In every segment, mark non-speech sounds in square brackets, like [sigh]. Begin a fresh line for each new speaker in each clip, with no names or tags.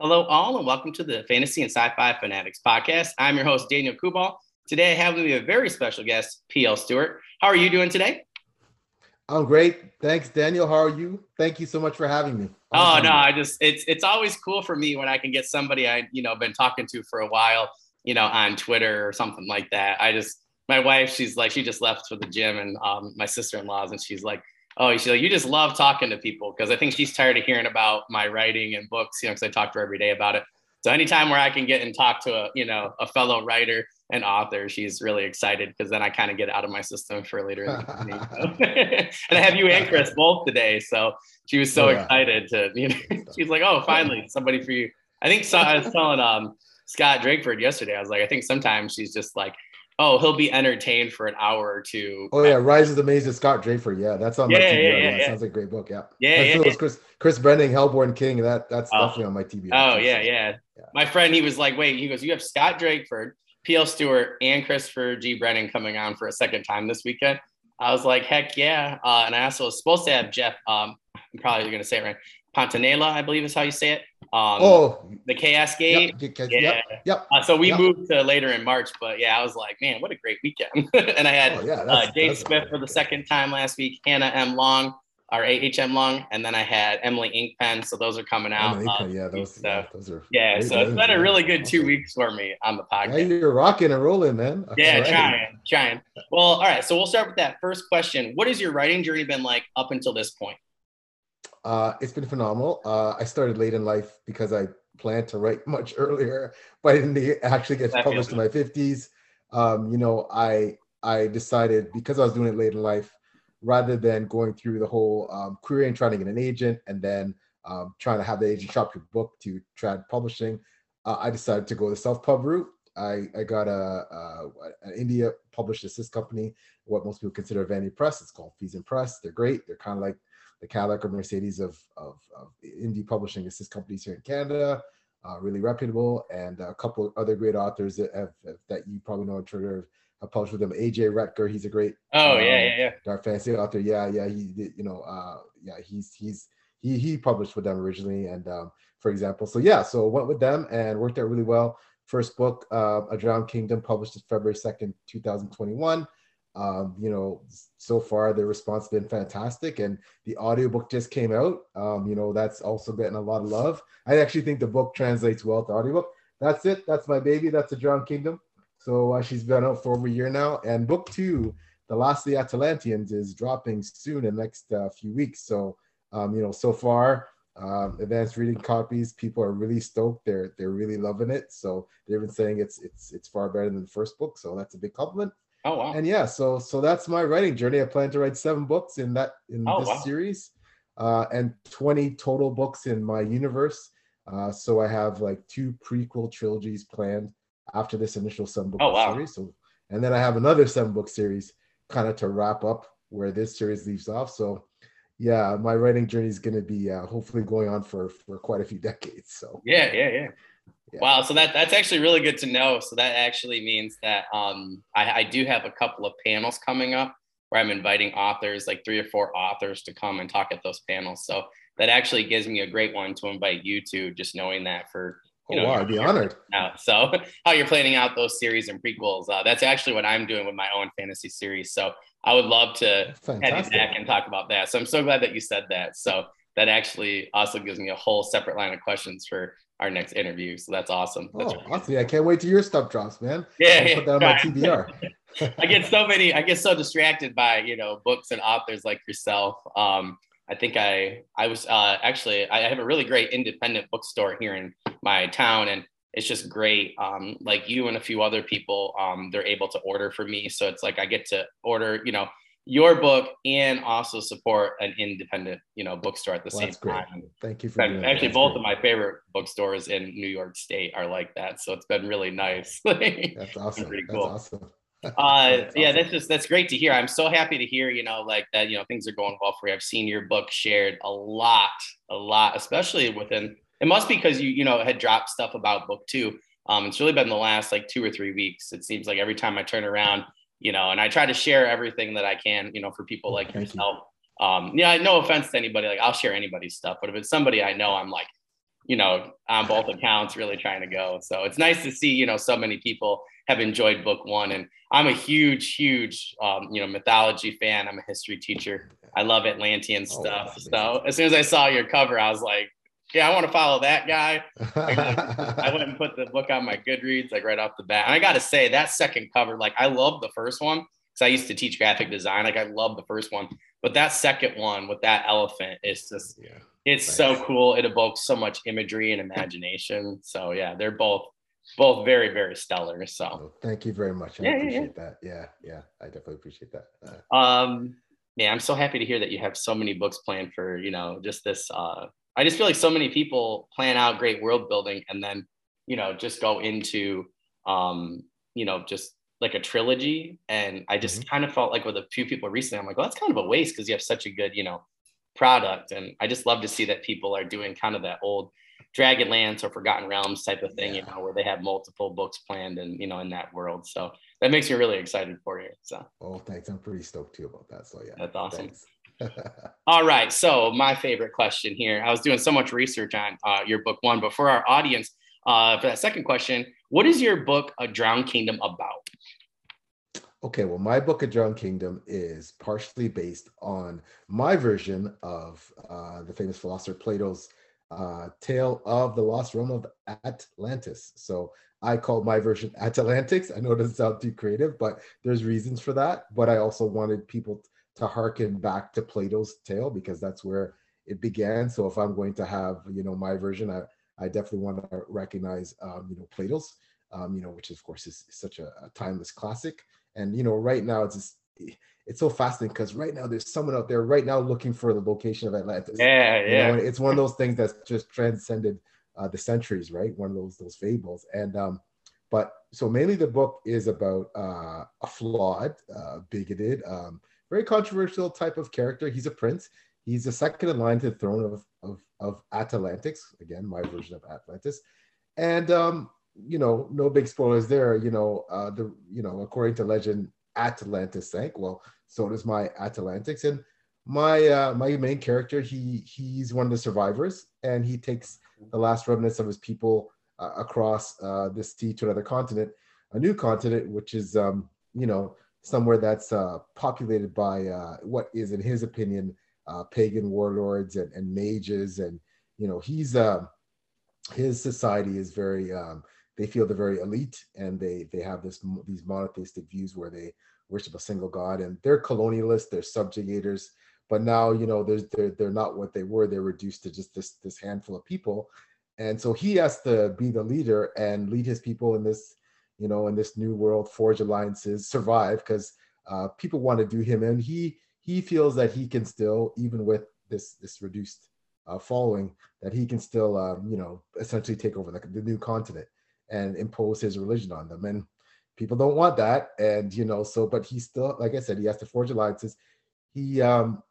Hello, all, and welcome to the Fantasy and Sci-Fi Fanatics podcast. I'm your host, Daniel Kubal. Today, I have with me a very special guest, PL Stuart. How are you doing today?
I'm great. Thanks, Daniel. How are you? Thank you so much for having me.
Oh no, I just it's it's always cool for me when I can get somebody I you know been talking to for a while, you know, on Twitter or something like that. I just my wife, she's like she just left for the gym, and um, my sister-in-law's, and she's like, oh, she's like, you just love talking to people because I think she's tired of hearing about my writing and books, you know, because I talk to her every day about it. So anytime where I can get and talk to a, you know, a fellow writer and author, she's really excited because then I kind of get out of my system for later in the evening. [laughs] and I have you and Chris both today. So she was so oh, yeah. excited to, you know, [laughs] she's like, oh, finally somebody for you. I think so, I was telling um, Scott Drakeford yesterday, I was like, I think sometimes she's just like, oh, he'll be entertained for an hour or two.
Oh yeah, Rise of the Maze of Scott Drakeford. Yeah, that's on
yeah,
my
TBR.
Yeah,
yeah,
yeah, sounds like a great book. Yeah,
yeah, yeah,
yeah. Chris Chris Brennan, Hellborn King. That that's oh. definitely on my TBR.
Oh yeah, yeah, yeah, My friend, he was like, wait, he goes, you have Scott Drakeford, P.L. Stuart, and Christopher G. Brennan coming on for a second time this weekend. I was like, heck yeah. Uh, and I also was supposed to have Jeff. Um, I'm probably going to say it right. Pontanella, I believe is how you say it. Um,
oh,
the Chaos Gate.
Yep, yeah. Yep.
Uh, so we
yep.
moved to later in March, but yeah, I was like, man, what a great weekend. [laughs] and I had oh, yeah, uh, Jade Smith for the second time last week, Hannah M. Long, our AHM Long, and then I had Emily Inkpen. So those are coming out.
Uh, yeah, those,
so,
yeah, those are.
Yeah, so it's been a really good two weeks for me on the podcast.
Yeah, you're rocking and rolling, man.
Yeah, right. trying, trying. Well, all right. So we'll start with that first question. What has your writing journey been like up until this point?
Uh, it's been phenomenal. Uh, I started late in life because I planned to write [laughs] much earlier, but I didn't actually get published in my 50s. Um, you know, I I decided because I was doing it late in life, rather than going through the whole um, career and trying to get an agent and then um, trying to have the agent shop your book to trad publishing, uh, I decided to go the self pub route. I, I got a, a, an India published assist company, what most people consider a vanity press. It's called FriesenPress. They're great. They're kind of like the Cadillac or Mercedes of, of, of indie publishing assist companies here in Canada. Uh, really reputable, and a couple of other great authors that have, that you probably know on Twitter have published with them. AJ Retker, he's a great
oh um, yeah yeah yeah
dark fantasy author. Yeah yeah he you know uh yeah he's he's he he published with them originally, and um, for example, so yeah, so went with them and worked out really well. First book, uh, A Drowned Kingdom, published February second, two thousand twenty one. Um, you know, so far the response has been fantastic, and the audiobook just came out. Um, you know, that's also getting a lot of love. I actually think the book translates well to audiobook. That's it. That's my baby. That's the Drowned Kingdom. So uh, she's been out for over a year now, and book two, The Last of the Atalanteans, is dropping soon in the next uh, few weeks. So, um, you know, so far, um, advanced reading copies, people are really stoked. They're they're really loving it. So they've been saying it's it's it's far better than the first book. So that's a big compliment.
Oh wow!
And yeah, so so that's my writing journey. I plan to write seven books in that in oh, this wow. series, uh, and twenty total books in my universe. Uh, so I have like two prequel trilogies planned after this initial seven book
oh, wow.
series. So and then I have another seven book series kind of to wrap up where this series leaves off. So yeah, my writing journey is going to be uh, hopefully going on for for quite a few decades. So
yeah, yeah, yeah. Yeah. Wow, so that that's actually really good to know. So that actually means that um, I, I do have a couple of panels coming up where I'm inviting authors, like three or four authors, to come and talk at those panels. So that actually gives me a great one to invite you to, just knowing that for you
oh, know, wow, I'd be honored.
Out. So [laughs] how you're planning out those series and prequels, uh, that's actually what I'm doing with my own fantasy series. So I would love to you back and talk about that. So I'm so glad that you said that. So that actually also gives me a whole separate line of questions for our next interview. So that's awesome. That's
oh, awesome. Yeah, I can't wait to your stuff drops, man.
Yeah. yeah
put that on my TBR. [laughs]
I get so many, I get so distracted by, you know, books and authors like yourself. Um, I think I, I was uh, actually, I have a really great independent bookstore here in my town and it's just great. Um, like you and a few other people, um, they're able to order for me. So it's like I get to order, you know, your book and also support an independent, you know, bookstore at the well, same time.
Thank you for
actually both great. of my favorite bookstores in New York State are like that. So it's been really nice. [laughs]
that's awesome. Pretty cool. That's awesome. [laughs]
uh, that's yeah, awesome. that's just that's great to hear. I'm so happy to hear, you know, like that, you know, things are going well for you. I've seen your book shared a lot, a lot, especially within it must be because you, you know, had dropped stuff about book two. Um, it's really been the last like two or three weeks. It seems like every time I turn around, you know, and I try to share everything that I can, you know, for people like Thank yourself. You. Um, yeah, no offense to anybody, like I'll share anybody's stuff, but if it's somebody I know, I'm like, you know, on both [laughs] accounts, really trying to go. So it's nice to see, you know, so many people have enjoyed book one. And I'm a huge, huge, um, you know, mythology fan. I'm a history teacher. I love Atlantean oh, stuff. Oh, so as soon as I saw your cover, I was like, yeah, I want to follow that guy. [laughs] I went and put the book on my Goodreads like right off the bat. And I got to say, that second cover, like I love the first one because I used to teach graphic design. Like I love the first one, but that second one with that elephant is just, yeah, it's nice. so cool. It evokes so much imagery and imagination. So yeah, they're both both very very stellar. So oh,
thank you very much. I yeah, appreciate yeah. that. Yeah, yeah, I definitely appreciate that.
Uh, um, yeah, I'm so happy to hear that you have so many books planned for you know just this. Uh, I just feel like so many people plan out great world building and then you know just go into um, you know just like a trilogy. And I just mm-hmm. kind of felt like with a few people recently, I'm like, well, that's kind of a waste because you have such a good you know product. And I just love to see that people are doing kind of that old Dragonlance or Forgotten Realms type of thing, yeah. you know, where they have multiple books planned and you know in that world. So that makes me really excited for you. So
oh, thanks. I'm pretty stoked too about that. So yeah,
that's awesome. [laughs] All right. So my favorite question here. I was doing so much research on uh, your book one, but for our audience, uh, for that second question, what is your book, A Drowned Kingdom, about?
Okay, well, my book, A Drowned Kingdom, is partially based on my version of uh, the famous philosopher Plato's uh, tale of the lost realm of Atlantis. So I call my version Atalantyx. I know it doesn't sound too creative, but there's reasons for that. But I also wanted people to harken back to Plato's tale because that's where it began. So if I'm going to have, you know, my version, I, I definitely want to recognize, um, you know, Plato's, um, you know, which of course is, is such a, a, timeless classic. And, you know, right now it's just, it's so fascinating because right now there's someone out there right now looking for the location of Atlantis.
Yeah, yeah.
You know, it's one of those things that's just transcended uh, the centuries, right? One of those those fables. And um, but so mainly the book is about uh, a flawed, uh, bigoted, um, very controversial type of character. He's a prince. He's the second in line to the throne of of, of Atalantyx. Again, my version of Atlantis. And um, you know, no big spoilers there. You know, uh, the you know, according to legend, Atlantis sank. Well, so does my Atalantyx. And my uh, my main character, he he's one of the survivors, and he takes the last remnants of his people uh, across uh, this sea to another continent, a new continent, which is um, you know somewhere that's uh, populated by uh, what is, in his opinion, uh, pagan warlords and, and mages, and you know he's uh, his society is very um, they feel they're very elite and they they have this these monotheistic views where they worship a single god. And they're colonialists they're subjugators. But now you know there's they're, they're not what they were. They're reduced to just this this handful of people. And so he has to be the leader and lead his people in this you know in this new world forge alliances survive because uh, people want to do him and he he feels that he can still even with this this reduced uh, following that he can still um, you know essentially take over the, the new continent and impose his religion on them and people don't want that and you know so but he still like i said he has to forge alliances. He um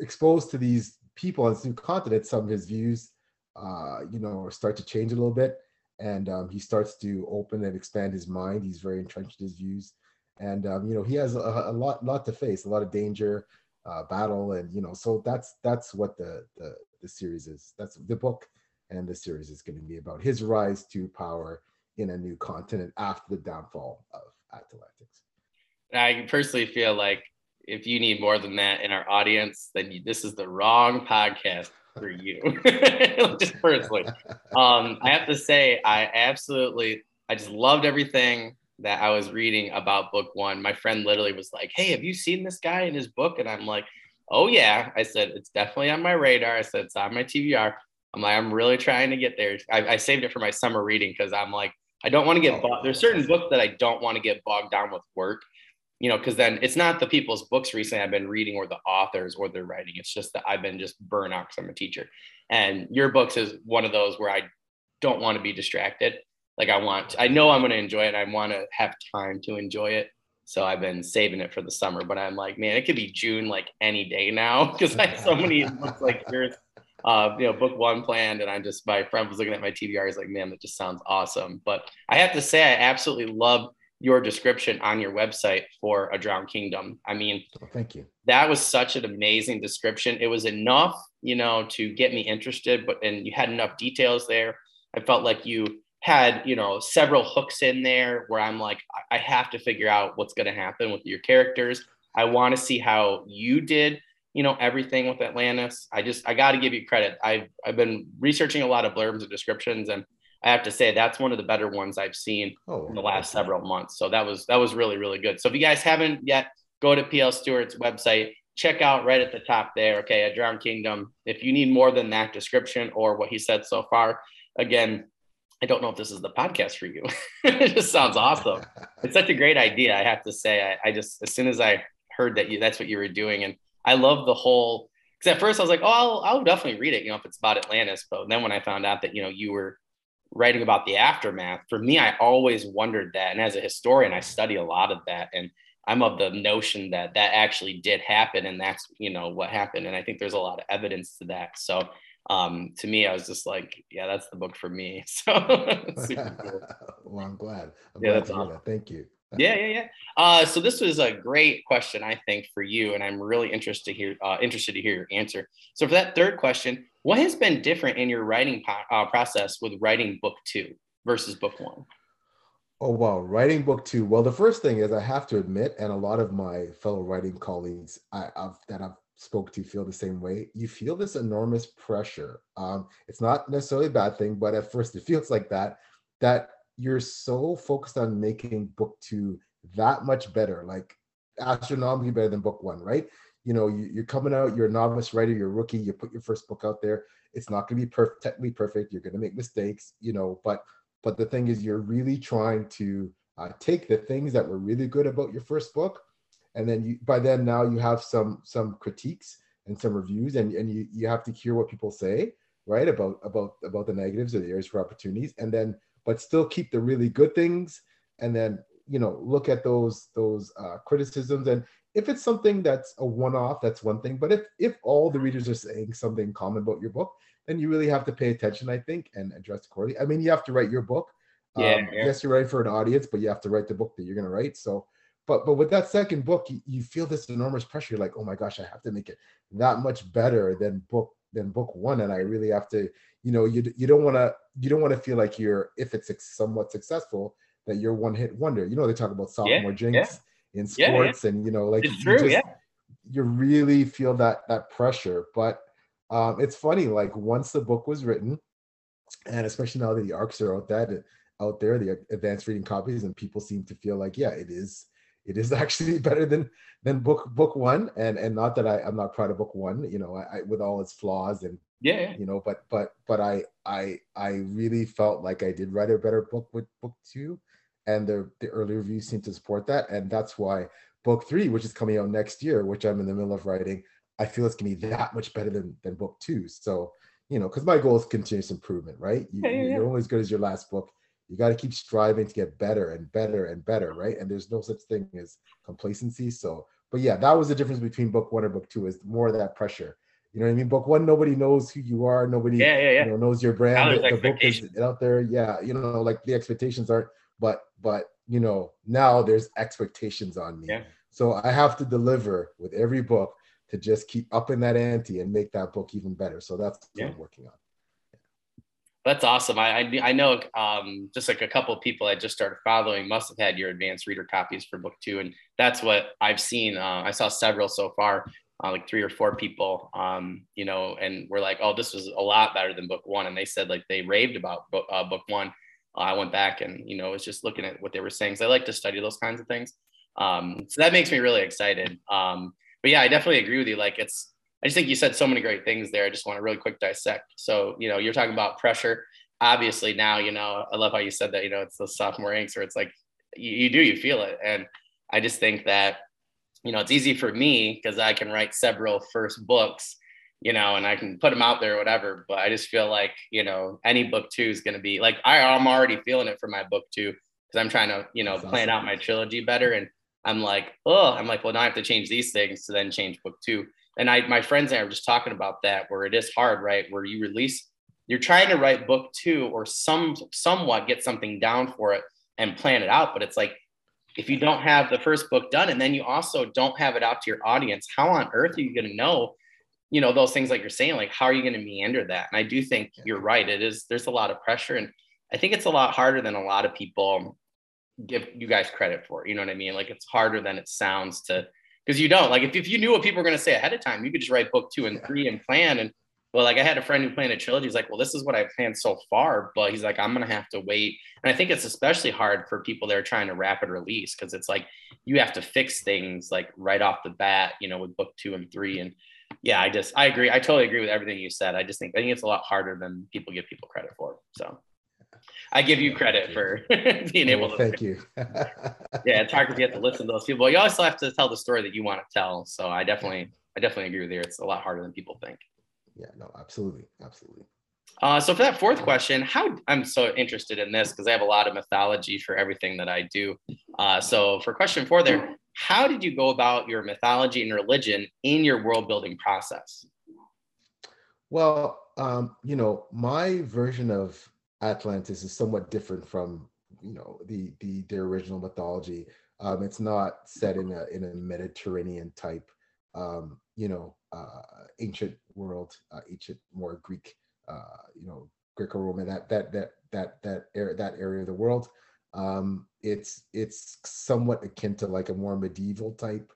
exposed to these people on this new continent some of his views uh you know start to change a little bit and um, he starts to open and expand his mind. He's very entrenched in his views. And um, you know he has a, a, lot lot to face a lot of danger uh, battle and you know so that's that's what the, the the series is. That's the book and the series is going to be about his rise to power in a new continent after the downfall of Atalantyx.
I personally feel like if you need more than that in our audience, then you, this is the wrong podcast for you. [laughs] just personally, [laughs] um, I have to say, I absolutely, I just loved everything that I was reading about book one. My friend literally was like, "Hey, have you seen this guy in his book?" And I'm like, "Oh yeah." I said, "It's definitely on my radar." I said, "It's on my TBR." I'm like, I'm really trying to get there. I, I saved it for my summer reading because I'm like, I don't want to get, oh, there's certain books that I don't want to get bogged down with work, you know, because then it's not the people's books recently I've been reading or the authors or their writing. It's just that I've been just burnt out because I'm a teacher. And your books is one of those where I don't want to be distracted. Like I want, I know I'm going to enjoy it. I want to have time to enjoy it. So I've been saving it for the summer, but I'm like, man, it could be June like any day now [laughs] because I have so many [laughs] books like yours uh, you know, book one planned, and I just my friend was looking at my TBR. He's like, "Man, that just sounds awesome." But I have to say, I absolutely love your description on your website for a drowned kingdom. I mean,
oh, thank you.
That was such an amazing description. It was enough you know, to get me interested, but and you had enough details there. I felt like you had, you know, several hooks in there where I'm like, I have to figure out what's going to happen with your characters. I want to see how you did, you know, everything with Atlantis. I just, I got to give you credit. I've, I've been researching a lot of blurbs and descriptions, and I have to say that's one of the better ones I've seen oh, in the last several months. So that was, that was really, really good. So if you guys haven't yet, go to PL Stuart's website, check out right at the top there. Okay. A Drowned Kingdom. If you need more than that description or what he said so far, again, I don't know if this is the podcast for you. [laughs] it just sounds awesome. [laughs] It's such a great idea. I have to say, I, I, just, as soon as I heard that you, that's what you were doing. And I love the whole, cause at first I was like, oh, I'll, I'll definitely read it, you know, if it's about Atlantis. But then when I found out that, you know, you were writing about the aftermath, for me, I always wondered that. And as a historian, I study a lot of that. And I'm of the notion that that actually did happen. And that's, you know, what happened. And I think there's a lot of evidence to that. So um, to me, I was just like, yeah, that's the book for me. [laughs] So [laughs]
cool. well, I'm glad. I'm yeah, glad that's awesome. That. Thank you. [laughs]
yeah, yeah, yeah. Uh, so this was a great question, I think, for you, and I'm really interested to hear uh, interested to hear your answer. So for that third question, what has been different in your writing uh, process with writing book two versus book one?
Oh wow, writing book two. Well, the first thing is I have to admit, and a lot of my fellow writing colleagues I, I've, that I've spoke to feel the same way. You feel this enormous pressure. Um, it's not necessarily a bad thing, but at first it [laughs] feels like that, that you're so focused on making book two that much better, like astronomically better than book one, right? You know, you, are coming out, you're a novice writer, you're a rookie, you put your first book out there. It's not going to be perfect, technically perfect. You're going to make mistakes, you know, but but the thing is, you're really trying to uh, take the things that were really good about your first book and then you by then now you have some some critiques and some reviews and, and you, you have to hear what people say right about about about the negatives or the areas for opportunities and then but still keep the really good things and then you know look at those those uh, criticisms and if it's something that's a one-off that's one thing but if if all the readers are saying something common about your book then you really have to pay attention i think and address accordingly i mean you have to write your book yeah, um, yeah. yes you're writing for an audience but you have to write the book that you're going to write so but but with that second book you, you feel this enormous pressure You're like oh my gosh i have to make it that much better than book than book one and i really have to you know you, you don't want to you don't want to feel like you're if it's somewhat successful that you're one hit wonder you know they talk about sophomore yeah, jinx. In sports yeah, and you know like it's you just, yeah. you really feel that that pressure. But um, it's funny like once the book was written and especially now that the arcs are out that out there the advanced reading copies and people seem to feel like yeah it is it is [laughs] actually better than than book book one. And and not that I, i'm not proud of book one you know I, I with all its flaws and
yeah,
you know but but but i i i really felt like i did write a better book with book two and the the early reviews seem to support that and that's why book three which is coming out next year which i'm in the middle of writing i feel it's going to be that much better than than book two so you know because my goal is continuous improvement right you, yeah, yeah, you're only as good as your last book you got to keep striving to get better and better and better, right? And there's no such thing as complacency. So, but yeah, that was the difference between book one and book two is more of that pressure. You know what I mean? Book one, nobody knows who you are. Nobody, yeah, yeah, yeah. You know, knows your brand. The, the book is out there. Yeah, you know, like the expectations aren't. But but you know, now there's expectations on me. Yeah. So I have to deliver with every book to just keep upping that ante and make that book even better. So that's what. I'm working on.
That's awesome. I I, I know um, just like a couple of people I just started following must have had your advanced reader copies for book two, and that's what I've seen. Uh, I saw several so far, uh, like three or four people, um, you know, and we're like, oh, this was a lot better than book one, and they said like they raved about book, uh, book one. I went back and you know was just looking at what they were saying. So I like to study those kinds of things. Um, so that makes me really excited. Um, but yeah, I definitely agree with you. Like it's I just think you said so many great things there. I just want to really quick dissect. So, you know, you're talking about pressure. Obviously, now, you know, I love how you said that, you know, it's the sophomore inks where it's like you, you do, you feel it. And I just think that, you know, it's easy for me because I can write several first books, you know, and I can put them out there or whatever. But I just feel like, you know, any book two is going to be like, I, I'm already feeling it for my book two because I'm trying to, you know, That's plan awesome. out my trilogy better. And I'm like, oh, I'm like, well, now I have to change these things to then change book two and I my friends and I were just talking about that where it is hard, right? Where you release, you're trying to write book two or some somewhat get something down for it and plan it out, but it's like if you don't have the first book done and then you also don't have it out to your audience, how on earth are you going to know you know those things like you're saying like how are you going to meander that? And i do think you're right it is there's a lot of pressure and i think it's a lot harder than a lot of people give you guys credit for you know what i mean? Like it's harder than it sounds to because you don't like if, if you knew what people were going to say ahead of time you could just write book two and three and plan and well like i had a friend who planned a trilogy he's like well this is what i planned so far but he's like i'm going to have to wait and i think it's especially hard for people that are trying to rapid release because it's like you have to fix things like right off the bat you know with book two and three and yeah, I just I agree. I totally agree with everything you said. I just think I think it's a lot harder than people give people credit for. So I give you credit for [laughs] being able to.
Thank you. [laughs]
yeah, it's hard because you have to listen to those people. You also have to tell the story that you want to tell. So I definitely I definitely agree with you. It's a lot harder than people think.
Yeah, no, absolutely, absolutely.
Uh, so for that fourth question, how I'm so interested in this because I have a lot of mythology for everything that I do. Uh, so for question four, there, how did you go about your mythology and religion in your world building process?
Well, um, you know, my version of Atlantis is somewhat different from you know the the, the original mythology. Um, it's not set in a in a Mediterranean type, um, you know, uh, ancient world, uh, ancient more Greek, uh, you know, Greco-Roman that that that that that that area of the world. Um, it's it's somewhat akin to like a more medieval type,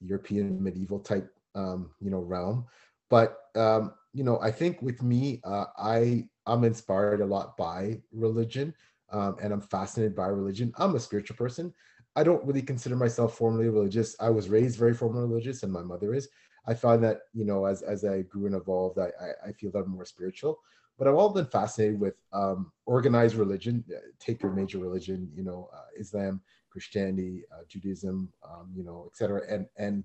European medieval type, um, you know, realm. But um, you know, I think with me, uh, I I'm inspired a lot by religion, um, and I'm fascinated by religion. I'm a spiritual person. I don't really consider myself formally religious. I was raised very formally religious, and my mother is. I find that you know, as as I grew and evolved, I I, I feel that I'm more spiritual but I've all been fascinated with um, organized religion. Take your major religion, you know, uh, Islam, Christianity, uh, Judaism, um, you know, etc. And and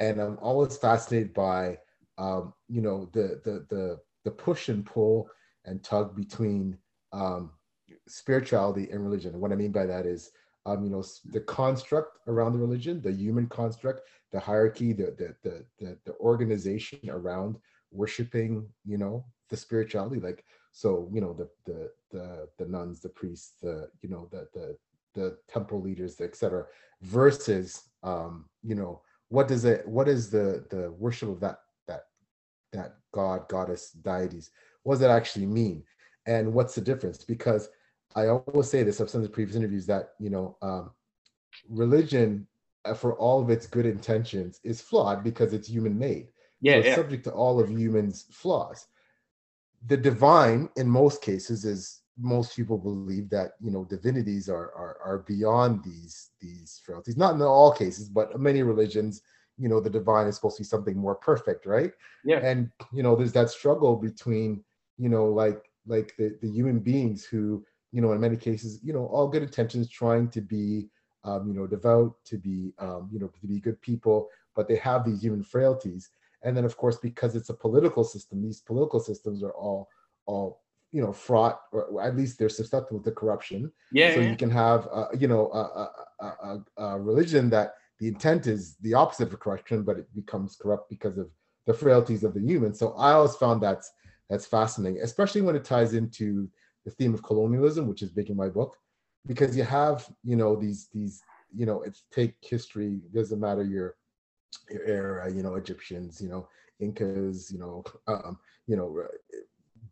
and I'm always fascinated by, um, you know, the the the the push and pull and tug between um, spirituality and religion. What I mean by that is, um, you know, the construct around the religion, the human construct, the hierarchy, the the the the, the organization around worshiping, you know, the spirituality like so you know the the the the nuns the priests the you know the the the temple leaders etc versus um you know what does it what is the the worship of that that that god goddess deities? What does that actually mean? And what's the difference? Because i always say this i've said in the previous interviews that you know um religion uh, for all of its good intentions is flawed because it's human made
yeah,
so it's
yeah.
subject to all of humans flaws the divine in most cases is most people believe that you know divinities are are, are beyond these these frailties. Not in all cases but many religions you know the divine is supposed to be something more perfect right?
Yeah.
And you know there's that struggle between you know like like the, the human beings who you know in many cases you know all good intentions trying to be um, you know devout to be um, you know to be good people but they have these human frailties and then of course because it's a political system these political systems are all all you know fraught or at least they're susceptible to corruption
yeah
so
yeah.
you can have uh, you know a, a, a, a, religion that the intent is the opposite of corruption but it becomes corrupt because of the frailties of the human so i always found that's that's fascinating especially when it ties into the theme of colonialism which is big in my book because you have you know these these you know it's take history doesn't matter your era, you know, Egyptians, you know, Incas, you know, um, you know,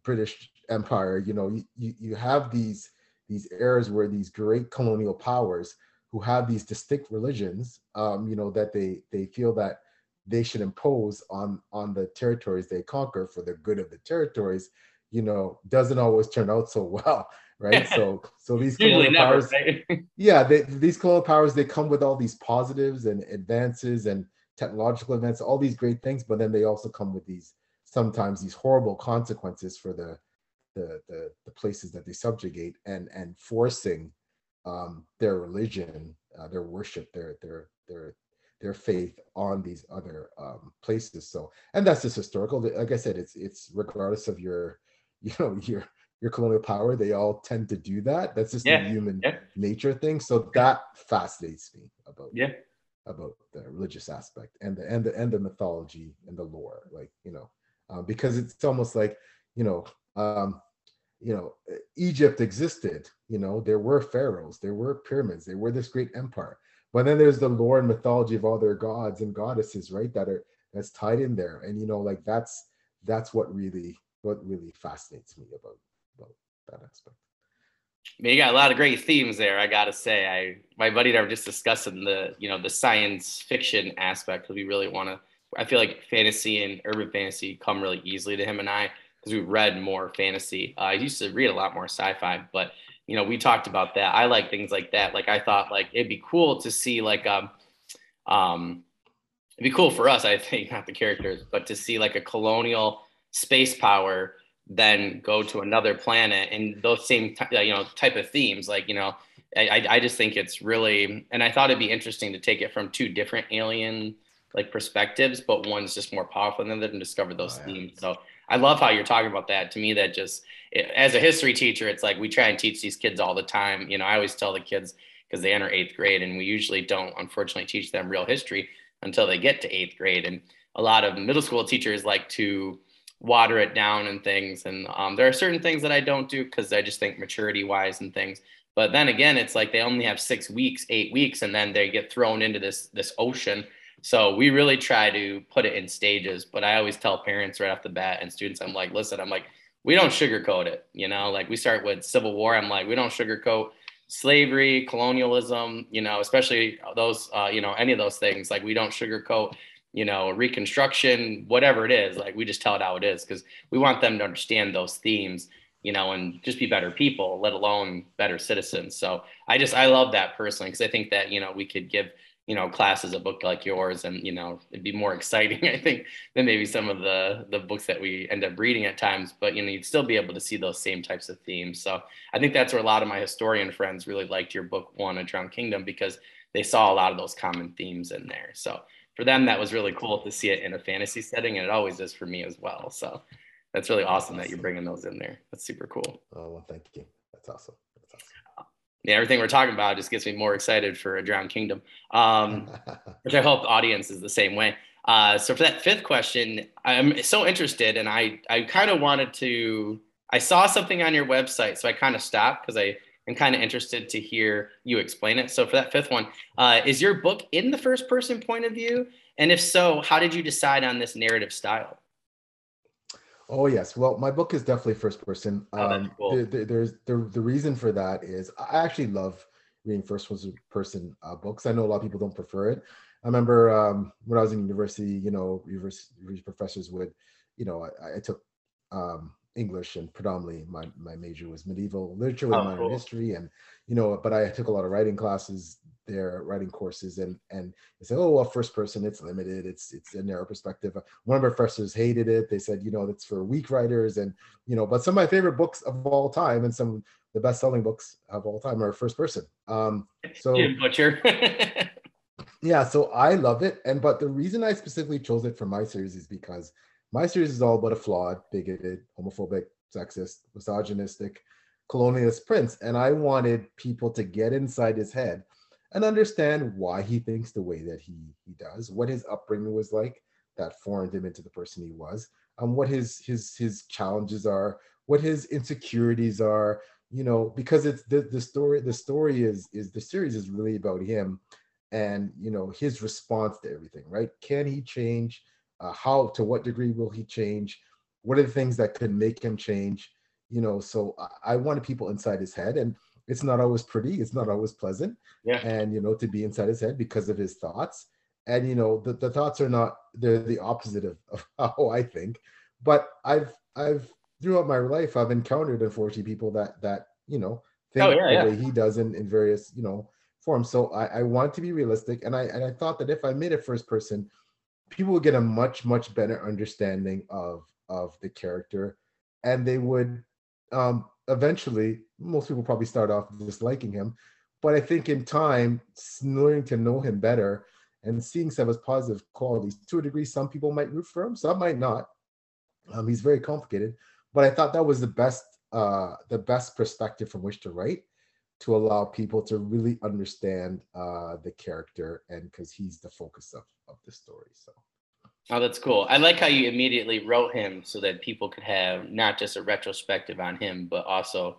British Empire, you know, you, you have these these eras where these great colonial powers who have these distinct religions, um, you know, that they they feel that they should impose on on the territories they conquer for the good of the territories, you know, doesn't always turn out so [laughs] well, right? so so [laughs] these colonial never, powers, right? [laughs] yeah, they, these colonial powers they come with all these positives and advances and technological events, all these great things, but then they also come with these sometimes these horrible consequences for the the the, the places that they subjugate and and forcing um, their religion, uh, their worship, their their their their faith on these other um, places. So, and that's just historical. Like I said, it's it's regardless of your, [laughs] you know, your your colonial power, they all tend to do that. That's just
yeah.
a human
yeah.
nature thing. So that fascinates me about
yeah
about the religious aspect and the and the and the mythology and the lore like you know uh, because it's almost like you know um you know egypt existed you know there were pharaohs there were pyramids there were this great empire but then there's the lore and mythology of all their gods and goddesses right that are that's tied in there and you know like that's that's what really what really fascinates me about about that aspect
Mean, you got a lot of great themes there. I gotta say, I my buddy and I were just discussing the you know the science fiction aspect because we really want to. I feel like fantasy and urban fantasy come really easily to him and I because we've read more fantasy. Uh, I used to read a lot more sci-fi, but you know we talked about that. I like things like that. Like I thought like it'd be cool to see like um um it'd be cool for us. I think [laughs] not the characters, but to see like a colonial space power then go to another planet and those same t- uh, you know type of themes like you know I, I just think it's really and i thought it'd be interesting to take it from two different alien like perspectives but one's just more powerful than the other and discover those oh, yeah. themes. So i love how you're talking about that. To me that just it, as a history teacher it's like we try and teach these kids all the time. You know i always tell the kids because they enter eighth grade and we usually don't unfortunately teach them real history until they get to eighth grade. And a lot of middle school teachers like to water it down and things. And um, there are certain things that I don't do because I just think maturity wise and things. But then again, it's like they only have six weeks, eight weeks, and then they get thrown into this this ocean. So we really try to put it in stages. But I always tell parents right off the bat and students, I'm like, listen, I'm like, we don't sugarcoat it. You know, like we start with Civil War. I'm like, we don't sugarcoat slavery, colonialism. You know, especially those, uh, you know, any of those things. Like we don't sugarcoat you know, reconstruction, whatever it is, like we just tell it how it is because we want them to understand those themes, you know, and just be better people, let alone better citizens. So I just, I love that personally because I think that, you know, we could give, you know, classes a book like yours and, you know, it'd be more [laughs] exciting, I think, than maybe some of the, the books that we end up reading at times, but, you know, you'd still be able to see those same types of themes. So I think that's where a lot of my historian friends really liked your book one, A Drowned Kingdom, because they saw a lot of those common themes in there. So for them, that was really cool to see it in a fantasy setting, and it always is for me as well. So that's really awesome, that you're bringing those in there. That's super cool.
Oh well, thank you. That's awesome. That's awesome.
Yeah, everything we're talking about just gets me more excited for a Drowned Kingdom, um, [laughs] which I hope the audience is the same way. Uh, so for that fifth question, I'm so interested, and I I kind of wanted to. I saw something on your website, so I kind of stopped because I I'm kind of interested to hear you explain it. So for that fifth one, uh, is your book in the first person point of view? And if so, how did you decide on this narrative style?
Oh yes, well, my book is definitely first person. Oh, um, cool. the, the, there's the the reason for that is I actually love reading first person uh, books. I know a lot of people don't prefer it. I remember um, when I was in university, you know, university professors would, you know, I, I took um, English and predominantly my, my major was medieval literature with oh, minor cool. history and you know but I took a lot of writing classes there writing courses and and they said oh well first person it's limited it's it's a narrow perspective. One of our professors hated it. They said you know that's for weak writers and you know but some of my favorite books of all time and some of the best selling books of all time are first person. Um so
butcher. [laughs]
Yeah so I love it and but the reason I specifically chose it for my series is because my series is all about a flawed, bigoted, homophobic, sexist, misogynistic, colonialist prince. And I wanted people to get inside his head and understand why he thinks the way that he, he does, what his upbringing was like that formed him into the person he was, and um, what his his his challenges are, what his insecurities are, you know, because it's the, the story, the story is is the series is really about him and you know his response to everything, right? Can he change? Uh, how to what degree will he change? What are the things that could make him change? You know so I, I wanted people inside his head and it's not always pretty it's not always pleasant.
Yeah.
And you know to be inside his head because of his thoughts. And you know the, the thoughts are not they're the opposite of, of [laughs] how i think. But i've i've throughout my life i've encountered unfortunately people that that you know think oh, yeah, the yeah. way he does in, in various you know forms. So i i want to be realistic and i and i thought that if i made it first person people would get a much much better understanding of of the character. And they would um eventually most people probably start off disliking him. But i think in time learning to know him better and seeing some of his positive qualities to a degree some people might root for him some might not. Um, he's very complicated. But i thought that was the best uh the best perspective from which to write to allow people to really understand uh, the character and because he's the focus of, of the story so
oh that's cool i like how you immediately wrote him so that people could have not just a retrospective on him but also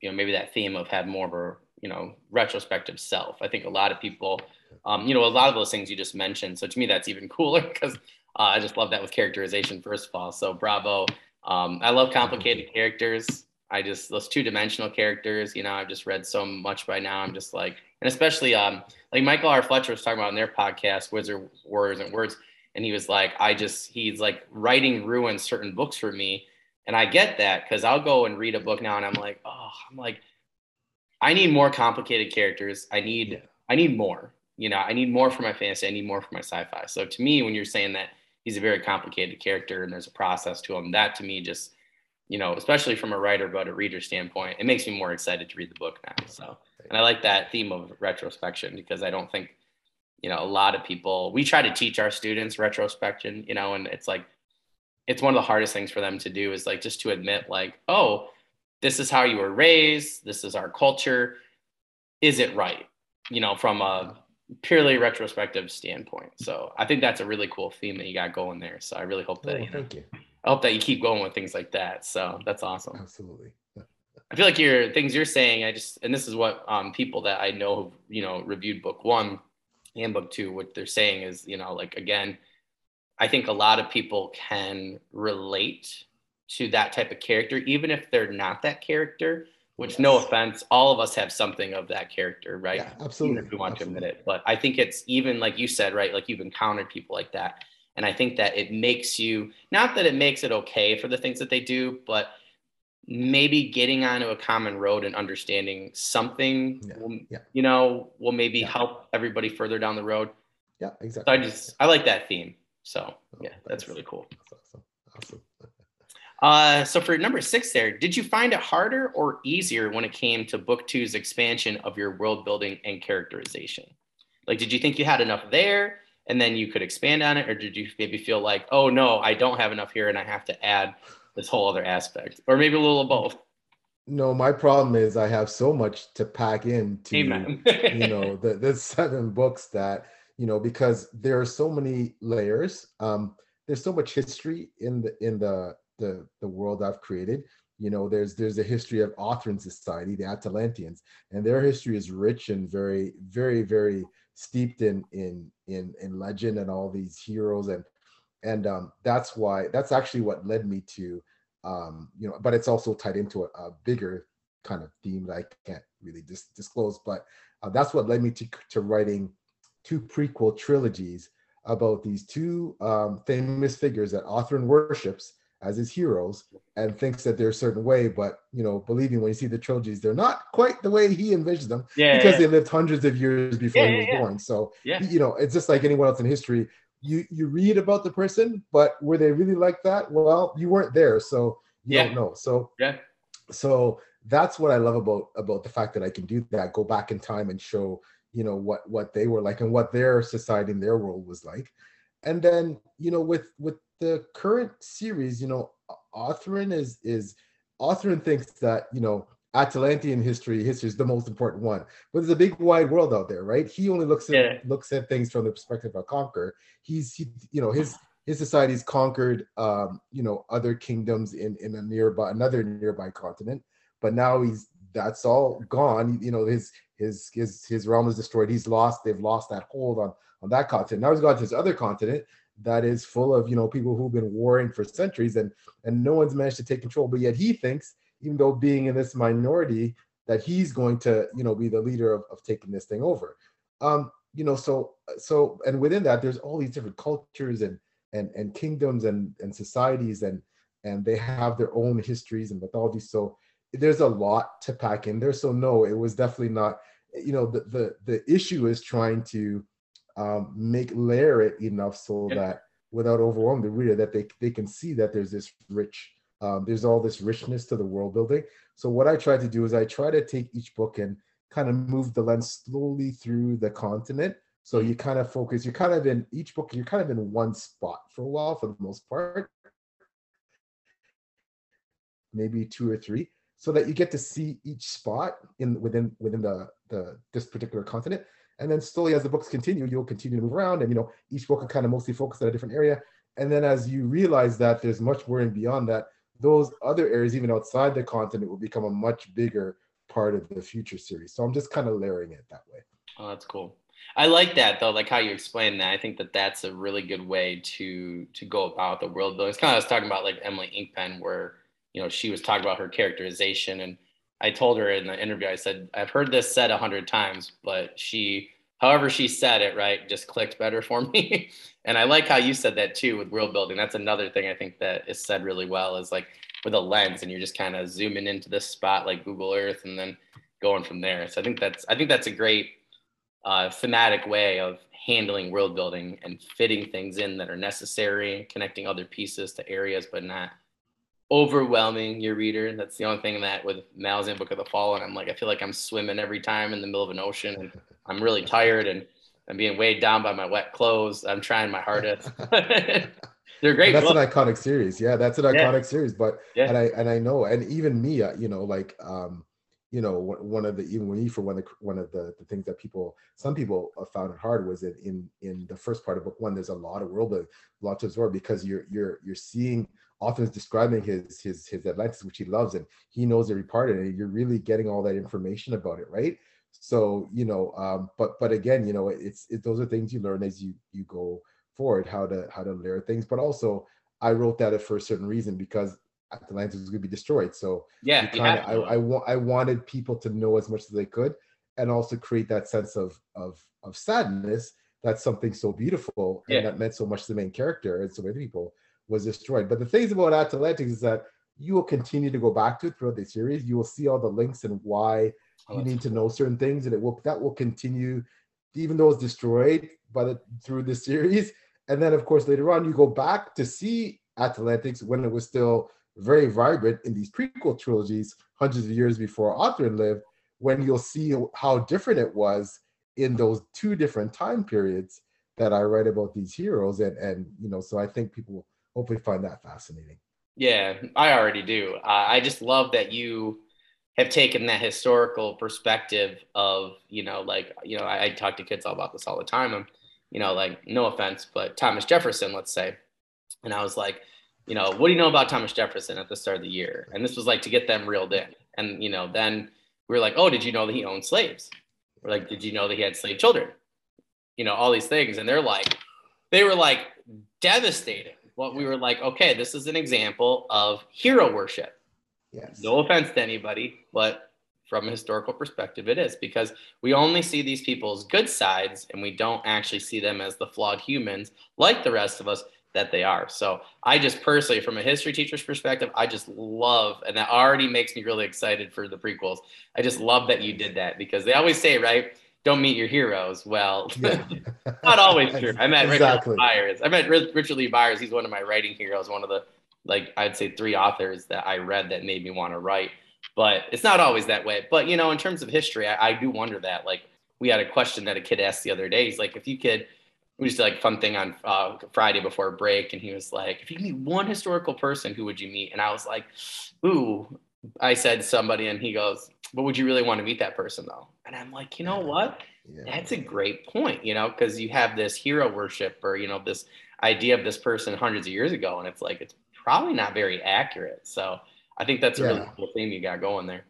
you know maybe that theme of have more of a you know retrospective self i think a lot of people um, you know a lot of those things you just mentioned so to me that's even [laughs] cooler because Uh, I just love that with characterization, first of all. So bravo. Um, I love complicated characters. I just those two dimensional characters. You know, I've just read so much by now. I'm just like, and especially um, like Michael R. Fletcher was talking about in their podcast, Wizard Warriors and Words, and he was like, I just he's like writing ruins certain books for me, and I get that because I'll go and read a book now, and I'm like, oh, I'm like, I need more complicated characters. I need I need more. You know, I need more for my fantasy. I need more for my sci-fi. So to me, when you're saying that he's a very complicated character and there's a process to him, that to me just you know, especially from a writer but a reader standpoint, it makes me more excited to read the book now. So, and I like that theme of retrospection because I don't think, you know, a lot of people, we try to teach our students retrospection, you know, and it's like, it's one of the hardest things for them to do is like just to admit, like, oh, this is how you were raised, this is our culture. Is it right? You know, from a purely retrospective standpoint. So I think that's a really cool theme that you got going there. So I really hope that, oh, you know, you. I hope that you keep going with things like that. So that's awesome.
Absolutely.
I feel like your things you're saying, I just, and this is what um, people that I know, have, you know, reviewed book one and book two, what they're saying is, you know, like, again, I think a lot of people can relate to that type of character, even if they're not that character, which yes. no offense, all of us have something of that character, right?
Yeah, absolutely.
Even if we want
absolutely.
to admit it. But I think it's even like you said, right? Like you've encountered people like that and I think that it makes you, not that it makes it okay for the things that they do, but maybe getting onto a common road and understanding something, yeah. Will, yeah. you know, will maybe yeah. help everybody further down the road.
Yeah, exactly.
So I just, I like that theme. So oh, yeah, that's really cool.
That's awesome. Awesome. [laughs]
Uh, so for number six there, did you find it harder or easier when it came to book two's expansion of your world building and characterization? Like, did you think you had enough there? And then you could expand on it or did you maybe feel like oh no i don't have enough here and i have to add this whole other aspect? Or maybe a little of both.
No my problem is i have so much to pack in to you know the, the [laughs] seven books that you know because there are so many layers. Um there's so much history in the in the the, the world i've created. You know there's there's a history of Othrun society the atlanteans and their history is rich and very very very steeped in in in in legend and all these heroes. And and um, that's why that's actually what led me to um, you know but it's also tied into a, a bigger kind of theme that I can't really dis- disclose. But uh, that's what led me to to writing two prequel trilogies about these two um, famous figures that Othrun worships as his heroes and thinks that they're a certain way, but you know, believing when you see the trilogies, they're not quite the way he envisioned them yeah, because yeah. they lived hundreds of years before yeah, he was born. So you know, it's just like anyone else in history. You you read about the person, but were they really like that? Well, you weren't there, so you don't know. So
yeah.
So that's what I love about about the fact that I can do that, go back in time and show, you know, what what they were like and what their society and their world was like. And then, you know, with with the current series, you know, Othrun is is Othrun thinks that you know Atlantean history history is the most important one, but there's a big wide world out there, right? He only looks at yeah. looks at things from the perspective of a conquer. He's he, you know his his society's conquered um, you know other kingdoms in in a nearby another nearby continent, but now he's that's all gone. You know his his his his realm is destroyed. He's lost. They've lost that hold on on that continent. Now he's gone to this other continent that is full of you know people who've been warring for centuries and and no one's managed to take control but yet he thinks even though being in this minority that he's going to you know be the leader of, of taking this thing over. Um you know so so and within that there's all these different cultures and and and kingdoms and and societies and and they have their own histories and mythologies. So there's a lot to pack in there. So no it was definitely not you know the the, the issue is trying to um, make layer it enough so yeah. that without overwhelming the reader that they, they can see that there's this rich um, there's all this richness to the world building. So what i try to do is i try to take each book and kind of move the lens slowly through the continent. So you kind of focus you're kind of in each book you're kind of in one spot for a while for the most part. Maybe two or three so that you get to see each spot in within within the the this particular continent and then slowly, as the books continue, you'll continue to move around, and you know each book will kind of mostly focus on a different area. And then as you realize that there's much more and beyond that, those other areas, even outside the continent, will become a much bigger part of the future series. So I'm just kind of layering it that way.
Oh, that's cool. I like that though, like how you explain that. I think that that's a really good way to to go about the world building. It's kind of I was talking about like Emily Inkpen, where you know she was talking about her characterization, and I told her in the interview, I said I've heard this said a hundred times, but she, however she said it, right, just clicked better for [laughs] me. and I like how you said that too with world building. That's another thing I think that is said really well is like with a lens, and you're just kind of zooming into this spot like Google Earth, and then going from there. So I think that's I think that's a great uh, thematic way of handling world building and fitting things in that are necessary, connecting other pieces to areas, but not overwhelming your reader. That's the only thing that with Malazan Book of the Fallen, I'm like, I feel like I'm swimming every time in the middle of an ocean and I'm really tired and I'm being weighed down by my wet clothes. I'm trying my hardest. [laughs] [laughs] They're great.
And that's books. an iconic series. Yeah, that's an iconic yeah. series. But yeah. and I and I know, and even me, uh, you know, like um, you know one of the even when for one of the one of the, the things that people some people found it hard was that in in the first part of book one there's a lot of world building a lot to absorb because you're you're you're seeing authors describing his his his atlantis which he loves and he knows every part of it and you're really getting all that information about it right so you know um but but again you know it's it, those are things you learn as you you go forward how to how to layer things but also i wrote that for a certain reason because Atlantis was going to be destroyed. So
yeah,
kinda, I, I, wa- I wanted people to know as much as they could, and also create that sense of of of sadness. That's something so beautiful and that meant so much to the main character and so many people was destroyed. But the things about Atlantis is that you will continue to go back to it throughout the series. You will see all the links and why oh, you need cool. to know certain things, and it will that will continue, even though it's destroyed, but through the series. And then, of course, later on, you go back to see Atlantis when it was still very vibrant in these prequel trilogies hundreds of years before Othrun lived, when you'll see how different it was in those two different time periods that I write about these heroes. And, and you know, so I think people will hopefully find that fascinating.
Yeah, I already do. I just love that you have taken that historical perspective of, you know, like, you know, I, I talk to kids all about this all the time. I'm, you know, like, no offense, but Thomas Jefferson, let's say. And I was like, you know, what do you know about Thomas Jefferson at the start of the year? And this was like to get them reeled in. And, you know, then we were like, oh, did you know that he owned slaves? We're like, did you know that he had slave children? You know, all these things. And they're like, they were like devastating. What we were like, okay, this is an example of hero worship. Yes. No offense to anybody, but from a historical perspective, it is because we only see these people's good sides and we don't actually see them as the flawed humans like the rest of us that they are. So I just personally, from a history teacher's perspective, I just love, and that already makes me really excited for the prequels. I just love that you did that because they always say, right? Don't meet your heroes. Well, [laughs] yeah. not always true. I met exactly. Richard Byers. I met Richard Lee Byers. He's one of my writing heroes. One of the like I'd say three authors that I read that made me want to write. But it's not always that way. But you know, in terms of history, I, I do wonder that. Like we had a question that a kid asked the other day. He's like, if you could we just did like fun thing on uh, Friday before break, and he was like, "If you meet one historical person, who would you meet?" And I was like, "Ooh," I said somebody, and he goes, "But would you really want to meet that person though?" And I'm like, you know what? Yeah. That's a great point, you know, because you have this hero worship or you know this idea of this person hundreds of years ago, and it's like it's probably not very accurate. So I think that's a yeah. really cool thing you got going there.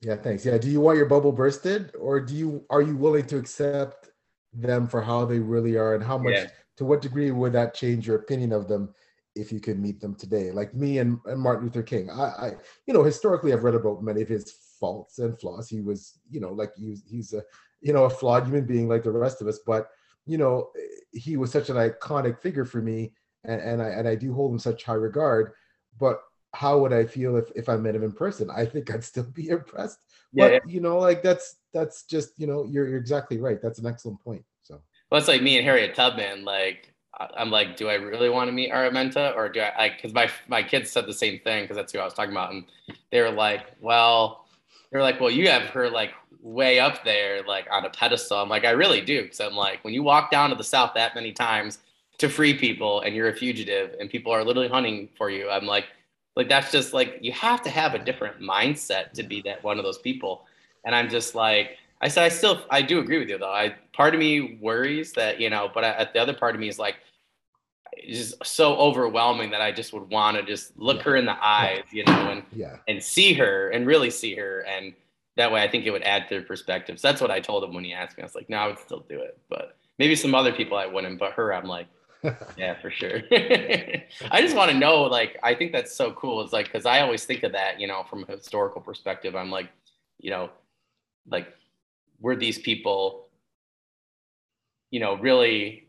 Yeah, thanks. Yeah, do you want your bubble bursted, or do you are you willing to accept? them for how they really are and how much yeah. to what degree would that change your opinion of them if you could meet them today. Like me and, and martin luther king I, I you know historically i've read about many of his faults and flaws. He was you know like he, he's a you know a flawed human being like the rest of us but you know he was such an iconic figure for me and, and i and i do hold him such high regard but how would i feel if if i met him in person? I think i'd still be [laughs] impressed. Yeah, but yeah. you know like that's that's just you know you're, you're exactly right. That's an excellent point so.
Well it's like me and harriet tubman like i'm like do i really want to meet araminta or do i like because my my kids said the same thing because that's who i was talking about and they were like well they were like well you have her like way up there like on a pedestal. I'm like i really do because i'm like when you walk down to the south that many times to free people and you're a fugitive and people are literally hunting for you i'm like like that's just like you have to have a different mindset to be that one of those people. And I'm just like, I said, I still, I do agree with you though. I part of me worries that you know, but I, the other part of me is like, it's just so overwhelming that I just would want to just look yeah. her in the eyes, you know, and
yeah.
and see her and really see her and that way I think it would add to their perspective. So that's what I told him when he asked me. I was like, no, I would still do it, but maybe some other people I wouldn't, but her, I'm like, [laughs] yeah, for sure. [laughs] I just want to know, like, I think that's so cool. It's like, cause I always think of that, you know, from a historical perspective, I'm like, you know, like, were these people, you know, really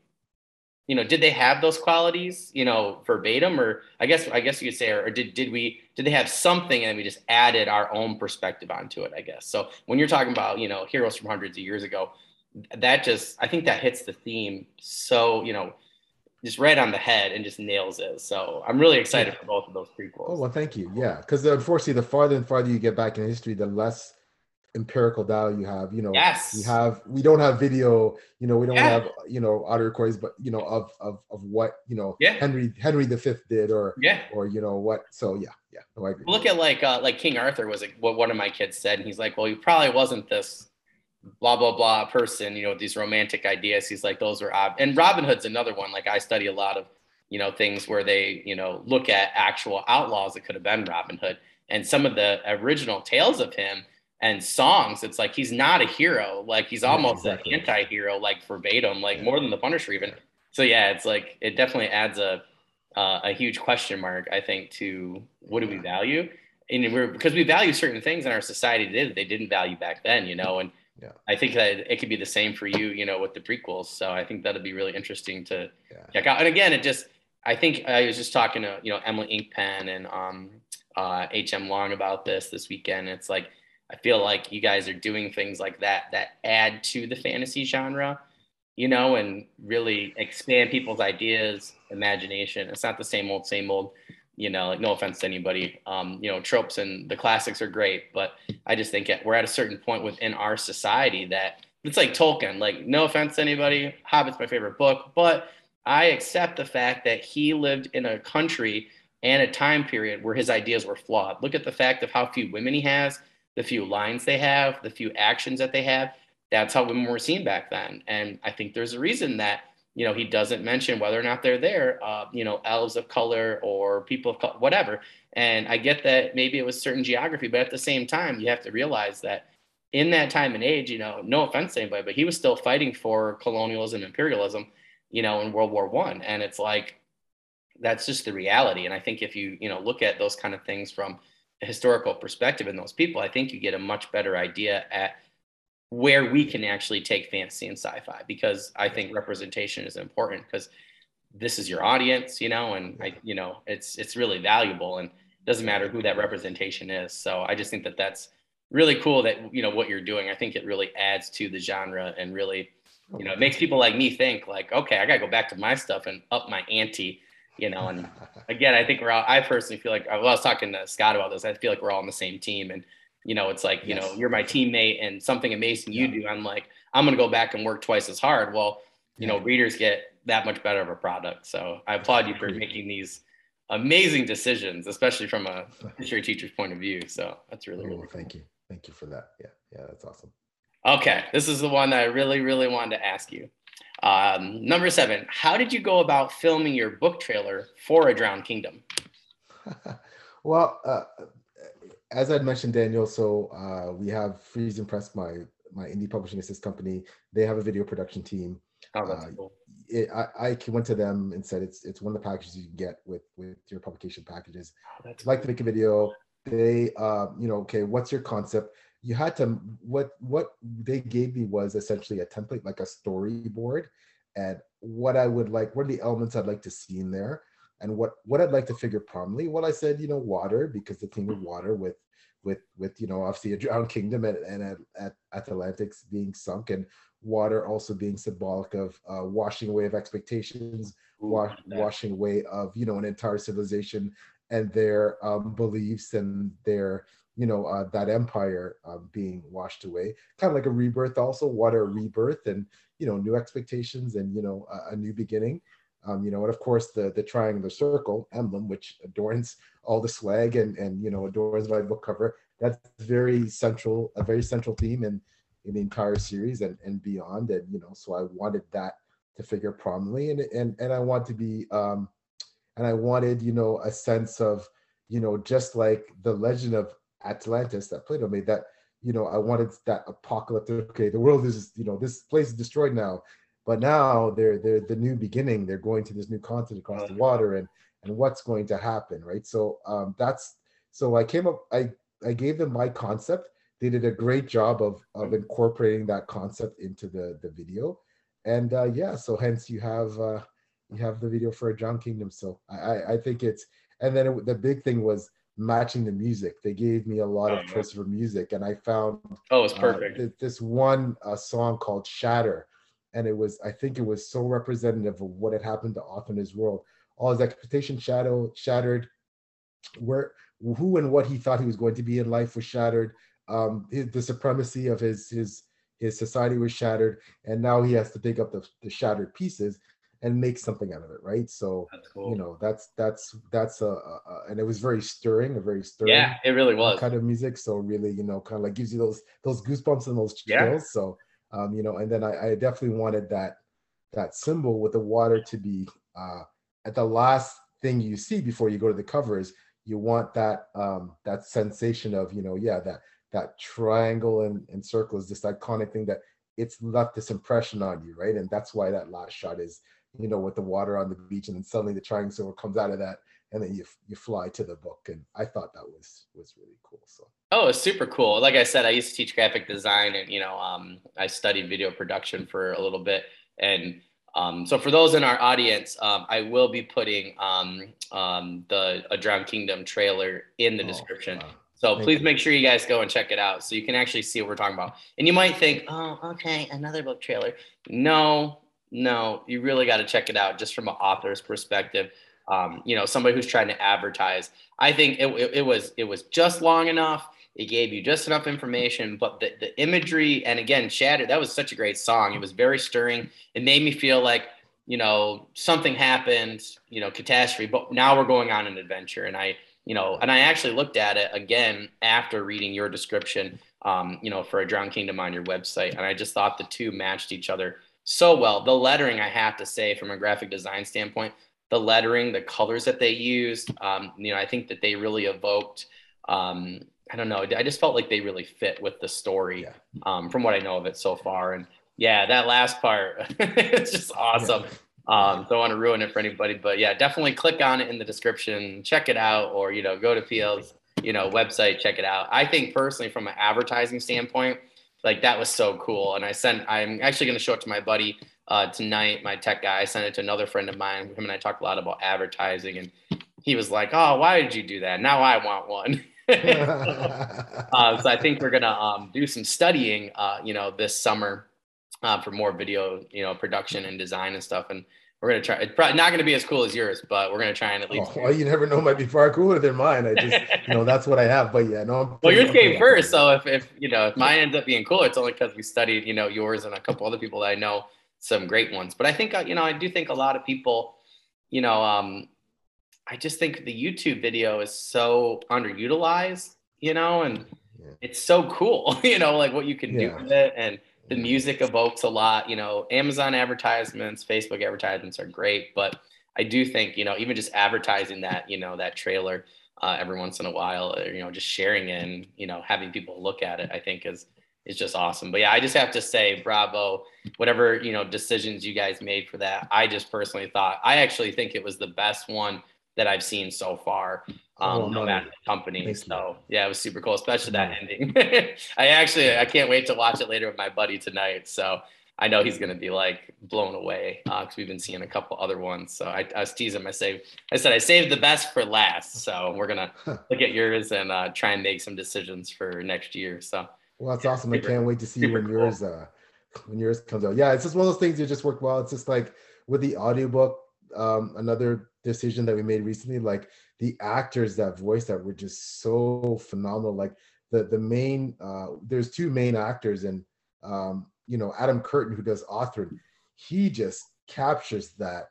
you know, did they have those qualities, you know, verbatim, or I guess I guess you could say, or, or did did we did they have something and we just added our own perspective onto it? I guess. So when you're talking about you know heroes from hundreds of years ago, that just I think that hits the theme so you know just right on the head and just nails it. So I'm really excited for both of those prequels.
Oh well, thank you. Yeah, because unfortunately, the farther and farther you get back in history, the less empirical data you have you know
yes
we have we don't have video you know we don't yeah. have you know audio recordings but you know of of of what you know
yeah.
henry henry the fifth did or
yeah
or you know what so yeah yeah no, I agree.
look at like uh like king arthur was like what one of my kids said and he's like well he probably wasn't this blah blah blah person you know these romantic ideas he's like those are ob-. and robin hood's another one like i study a lot of you know things where they you know look at actual outlaws that could have been robin hood and some of the original tales of him and songs, it's like he's not a hero. Like he's almost yeah, exactly. an anti-hero, like verbatim, like yeah. more than the Punisher even. So yeah, it's like it definitely adds a uh, a huge question mark, I think, to what do we value? And we're because we value certain things in our society today that they didn't value back then, you know. And yeah. I think that it could be the same for you, you know, with the prequels. So I think that'd be really interesting to yeah. check out. And again, it just I think I was just talking to you know Emily Inkpen and um, uh, HM Long about this this weekend. It's like I feel like you guys are doing things like that that add to the fantasy genre, you know, and really expand people's ideas, imagination. It's not the same old, same old, you know, like no offense to anybody. Um, you know, tropes and the classics are great, but I just think we're at a certain point within our society that it's like Tolkien. Like, no offense to anybody, Hobbit's my favorite book, but I accept the fact that he lived in a country and a time period where his ideas were flawed. Look at the fact of how few women he has the few lines they have, the few actions that they have. That's how women were seen back then. And I think there's a reason that, you know, he doesn't mention whether or not they're there, uh, you know, elves of color or people of color, whatever. And I get that maybe it was certain geography, but at the same time, you have to realize that in that time and age, you know, no offense to anybody, but he was still fighting for colonialism, imperialism, you know, in World War One. And it's like, that's just the reality. And I think if you, you know, look at those kind of things from, historical perspective in those people, I think you get a much better idea at where we can actually take fantasy and sci-fi because I think representation is important because this is your audience, you know, and I, you know, it's it's really valuable and it doesn't matter who that representation is. So I just think that that's really cool that you know what you're doing. I think it really adds to the genre and really, you know, it makes people like me think like, okay, I gotta go back to my stuff and up my ante you know, and [laughs] again, I think we're all, I personally feel like, well, I was talking to Scott about this. I feel like we're all on the same team. And, you know, it's like, you yes. know, you're my teammate and something amazing you yeah. do. I'm like, I'm going to go back and work twice as hard. Well, you yeah. know, readers get that much better of a product. So I applaud you for making these amazing decisions, especially from a [laughs] history teacher's point of view. So that's really, really
oh, cool. Thank you. Thank you for that. Yeah. Yeah. That's awesome.
Okay. This is the one that I really, really wanted to ask you. Um, number seven, how did you go about filming your book trailer for A Drowned Kingdom? [laughs]
well, uh, as I'd mentioned, Daniel, so uh, we have FriesenPress, my my indie publishing assist company. They have a video production team.
Oh, that's uh, cool.
It, I, I went to them and said it's it's one of the packages you can get with with your publication packages. Oh, like to make a video. They, uh, you know, okay, what's your concept? You had to what what they gave me was essentially a template like a storyboard. And what i would like what are the elements i'd like to see in there? And what what i'd like to figure prominently well i said you know water because the theme of water with with with you know obviously a drowned kingdom and, and at, at atlantis being sunk and water also being symbolic of uh, washing away of expectations wa- washing away of you know an entire civilization and their um, beliefs and their you know uh, that empire uh, being washed away kind of like a rebirth also what a rebirth and you know new expectations and you know a, a new beginning. Um, you know and of course the the triangular circle emblem which adorns all the swag and and you know adorns my book cover that's very central a very central theme in in the entire series and and beyond. And you know so i wanted that to figure prominently and and and i want to be um and i wanted you know a sense of you know just like the legend of Atlantis that Plato made that you know, I wanted that apocalyptic. Okay, the world is, you know, this place is destroyed now, but now they're they're the new beginning. They're going to this new continent across the water, and and what's going to happen, right? So um, that's so I came up. I I gave them my concept. They did a great job of of incorporating that concept into the the video, and uh, yeah, so hence you have uh, you have the video for a Drowned Kingdom. So I I think it's and then it, the big thing was matching the music. They gave me a lot oh, of choice for music, and I found
oh, it's uh, perfect.
Uh, this one uh, song called "Shatter," and it was I think it was so representative of what had happened to Arthur in his world. All his expectations shadow shattered. Where who and what he thought he was going to be in life was shattered. Um, his, the supremacy of his his his society was shattered, and now he has to pick up the, the shattered pieces and make something out of it, right? So cool. you know that's that's that's a, a, and it was very stirring, a very stirring.
Yeah, it really was
kind of music. So really, you know, kind of like gives you those those goosebumps and those chills. Yeah. So um, you know, and then I, I definitely wanted that that symbol with the water to be uh, at the last thing you see before you go to the covers. You want that um, that sensation of you know, yeah, that that triangle and, and circle is this iconic thing that it's left this impression on you, right? And that's why that last shot is you know, with the water on the beach, and then suddenly the triangle comes out of that, and then you you fly to the book. And I thought that was was really cool. So.
Oh, it's super cool. Like I said, I used to teach graphic design, and you know, um, I studied video production for a little bit, and um, so for those in our audience, um, I will be putting um, um, the A Drowned Kingdom trailer in the oh, description. Wow. So Thank please you. make sure you guys go and check it out so you can actually see what we're talking about. And you might think, oh, okay, another book trailer. No, no, you really got to check it out just from an author's perspective. Um, you know, somebody who's trying to advertise. I think it, it, it, was it was just long enough. It gave you just enough information, but the, the imagery and again, Shattered, that was such a great song. It was very stirring. It made me feel like, you know, something happened, you know, catastrophe, but now we're going on an adventure. And I, you know, and I actually looked at it again after reading your description, um, you know, for a Drowned Kingdom on your website. And I just thought the two matched each other so well. The lettering, I have to say, from a graphic design standpoint, the lettering, the colors that they used, um, you know, I think that they really evoked. Um, I don't know. I just felt like they really fit with the story yeah. um, from what I know of it so far. And yeah, that last part, [laughs] it's just awesome. Yeah. Um, don't want to ruin it for anybody, but yeah, definitely click on it in the description, check it out, or you know, go to PL's you know website, check it out. I think personally, from an advertising standpoint, like that was so cool. And I sent, I'm actually going to show it to my buddy uh, tonight, my tech guy. I sent it to another friend of mine. Him and I talked a lot about advertising, and he was like, "Oh, why did you do that? Now I want one." [laughs] uh, so I think we're gonna um, do some studying, uh, you know, this summer uh, for more video, you know, production and design and stuff. And we're gonna try. It's probably not gonna be as cool as yours, but we're gonna try and at least.
Oh, well, you never know; might be far cooler than mine. I just, you know, that's what I have. But yeah, no.
well, yours came first, so if, if you know if mine ends up being cooler, it's only because we studied, you know, yours and a couple other people that I know some great ones. But I think uh, you know, I do think a lot of people, you know, um, I just think the YouTube video is so underutilized, you know, and yeah. it's so cool, [laughs] you know, like what you can yeah. do with it and the music evokes a lot. You know, Amazon advertisements, Facebook advertisements are great, but I do think you know even just advertising that you know that trailer uh, every once in a while, or, you know, just sharing it and you know having people look at it, I think is is just awesome. But yeah, I just have to say bravo. Whatever you know decisions you guys made for that, I just personally thought I actually think it was the best one that I've seen so far um, oh, no matter the company. So yeah, it was super cool, especially that ending. [laughs] I actually I can't wait to watch it later with my buddy tonight. So I know he's gonna be like blown away because uh, we've been seeing a couple other ones. So I, I was teasing him. I say I said I saved the best for last. So we're gonna [laughs] look at yours and uh, try and make some decisions for next year. So
well, that's awesome. Super, I can't wait to see when cool. yours uh, when yours comes out. Yeah, it's just one of those things that just work well. It's just like with the audiobook, um, another decision that we made recently, like the actors that voice that were just so phenomenal. Like the the main uh, there's two main actors and um, you know Adam Curtin who does Arthur, he just captures that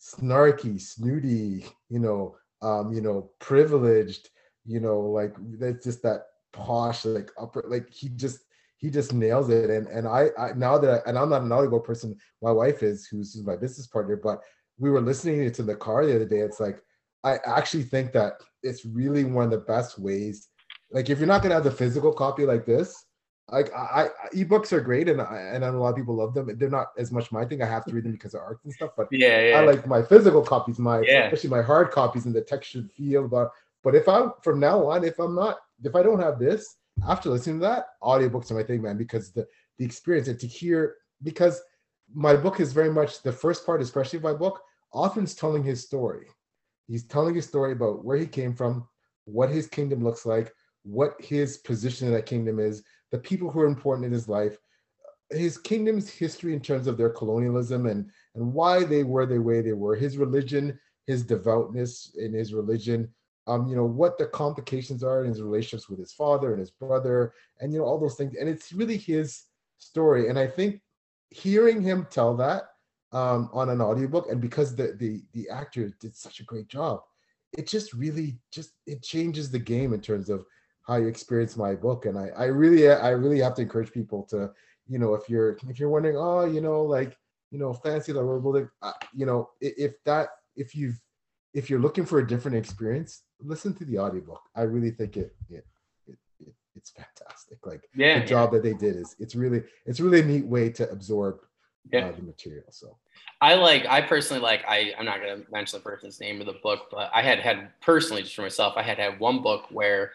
snarky, snooty, you know, um, you know, privileged, you know, like that's just that posh, like upper, like he just he just nails it. And and I, I now that I, and I'm not an audio person, my wife is who's my business partner, but we were listening to the car the other day. It's like I actually think that it's really one of the best ways. Like if you're not gonna have the physical copy like this, like I, I ebooks are great and I, and a lot of people love them. They're not as much my thing. I have to read them because of art and stuff. But
yeah, yeah.
I like my physical copies, my
Yeah.
especially my hard copies and the textured feel. But but if I'm from now on, if I'm not, if I don't have this after listening to that, audiobooks are my thing, man, because the the experience and to hear because my book is very much the first part, especially of my book, Othrun's telling his story. He's telling his story about where he came from, what his kingdom looks like, what his position in that kingdom is, the people who are important in his life, his kingdom's history in terms of their colonialism and and why they were the way they were, his religion, his devoutness in his religion, um, you know, what the complications are in his relationships with his father and his brother, and you know, all those things. And it's really his story. And I think hearing him tell that um, on an audiobook, and because the the the actor did such a great job, it just really just it changes the game in terms of how you experience my book. And I I really I really have to encourage people to you know if you're if you're wondering oh you know like you know fancy the world uh, you know if that if you've if you're looking for a different experience listen to the audiobook i really think it, it it's fantastic like
yeah,
the job that they did is it's really it's really a neat way to absorb
Yeah.
uh, the material so
I like I personally like I I'm not gonna mention the person's name of the book, but I had had personally just for myself, I had had one book where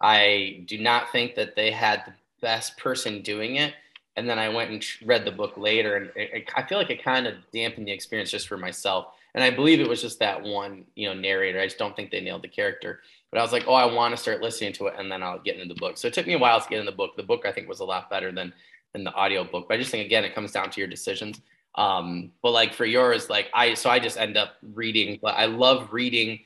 I do not think that they had the best person doing it, and then I went and read the book later, and it, it- I feel like it kind of dampened the experience just for myself. And I believe it was just that one, you know, narrator. I just don't think they nailed the character. But I was like, oh, I want to start listening to it, and then I'll get into the book. So it took me a while to get in the book. The book I think was a lot better than than the audio book. But I just think again, it comes down to your decisions um but like for yours like i so i just end up reading but i love reading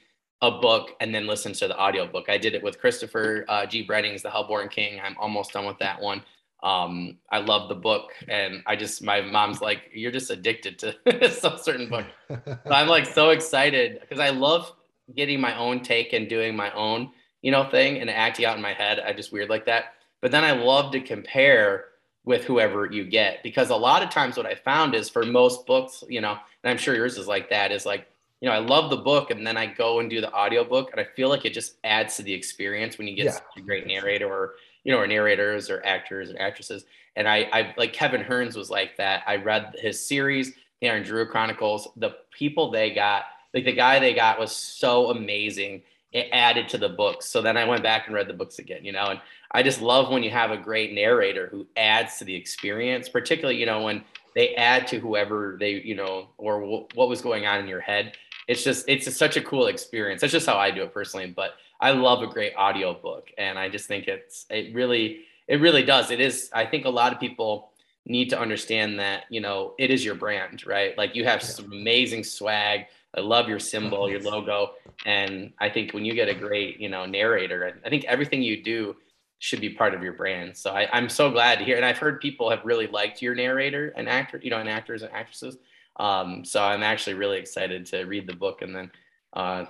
a book and then listen to the audio book i did it with christopher uh, g Brennan's the hellborn king i'm almost done with that one um i love the book and i just my mom's like you're just addicted to [laughs] some certain book [laughs] so i'm like so excited because i love getting my own take and doing my own you know thing and acting out in my head i just weird like that but then i love to compare with whoever you get because a lot of times what i found is for most books you know and i'm sure yours is like that is like you know i love the book and then i go and do the audiobook and i feel like it just adds to the experience when you get
Yeah.
such a great narrator or you know or narrators or actors and actresses and i i like kevin Hearne's was like that i read his series the Iron Druid Chronicles. The people they got, like the guy they got, was so amazing. It added to the books. So then I went back and read the books again, you know. And I just love when you have a great narrator who adds to the experience, particularly, you know, when they add to whoever they, you know, or w- what was going on in your head. It's just, it's just such a cool experience. That's just how I do it personally. But I love a great audio book, and I just think it's, it really, it really does. It is. I think a lot of people need to understand that you know it is your brand right like you have some amazing swag i love your symbol your logo and i think when you get a great you know narrator i think everything you do should be part of your brand so I, i'm so glad to hear and i've heard people have really liked your narrator and actor you know and actors and actresses um, so i'm actually really excited to read the book and then uh,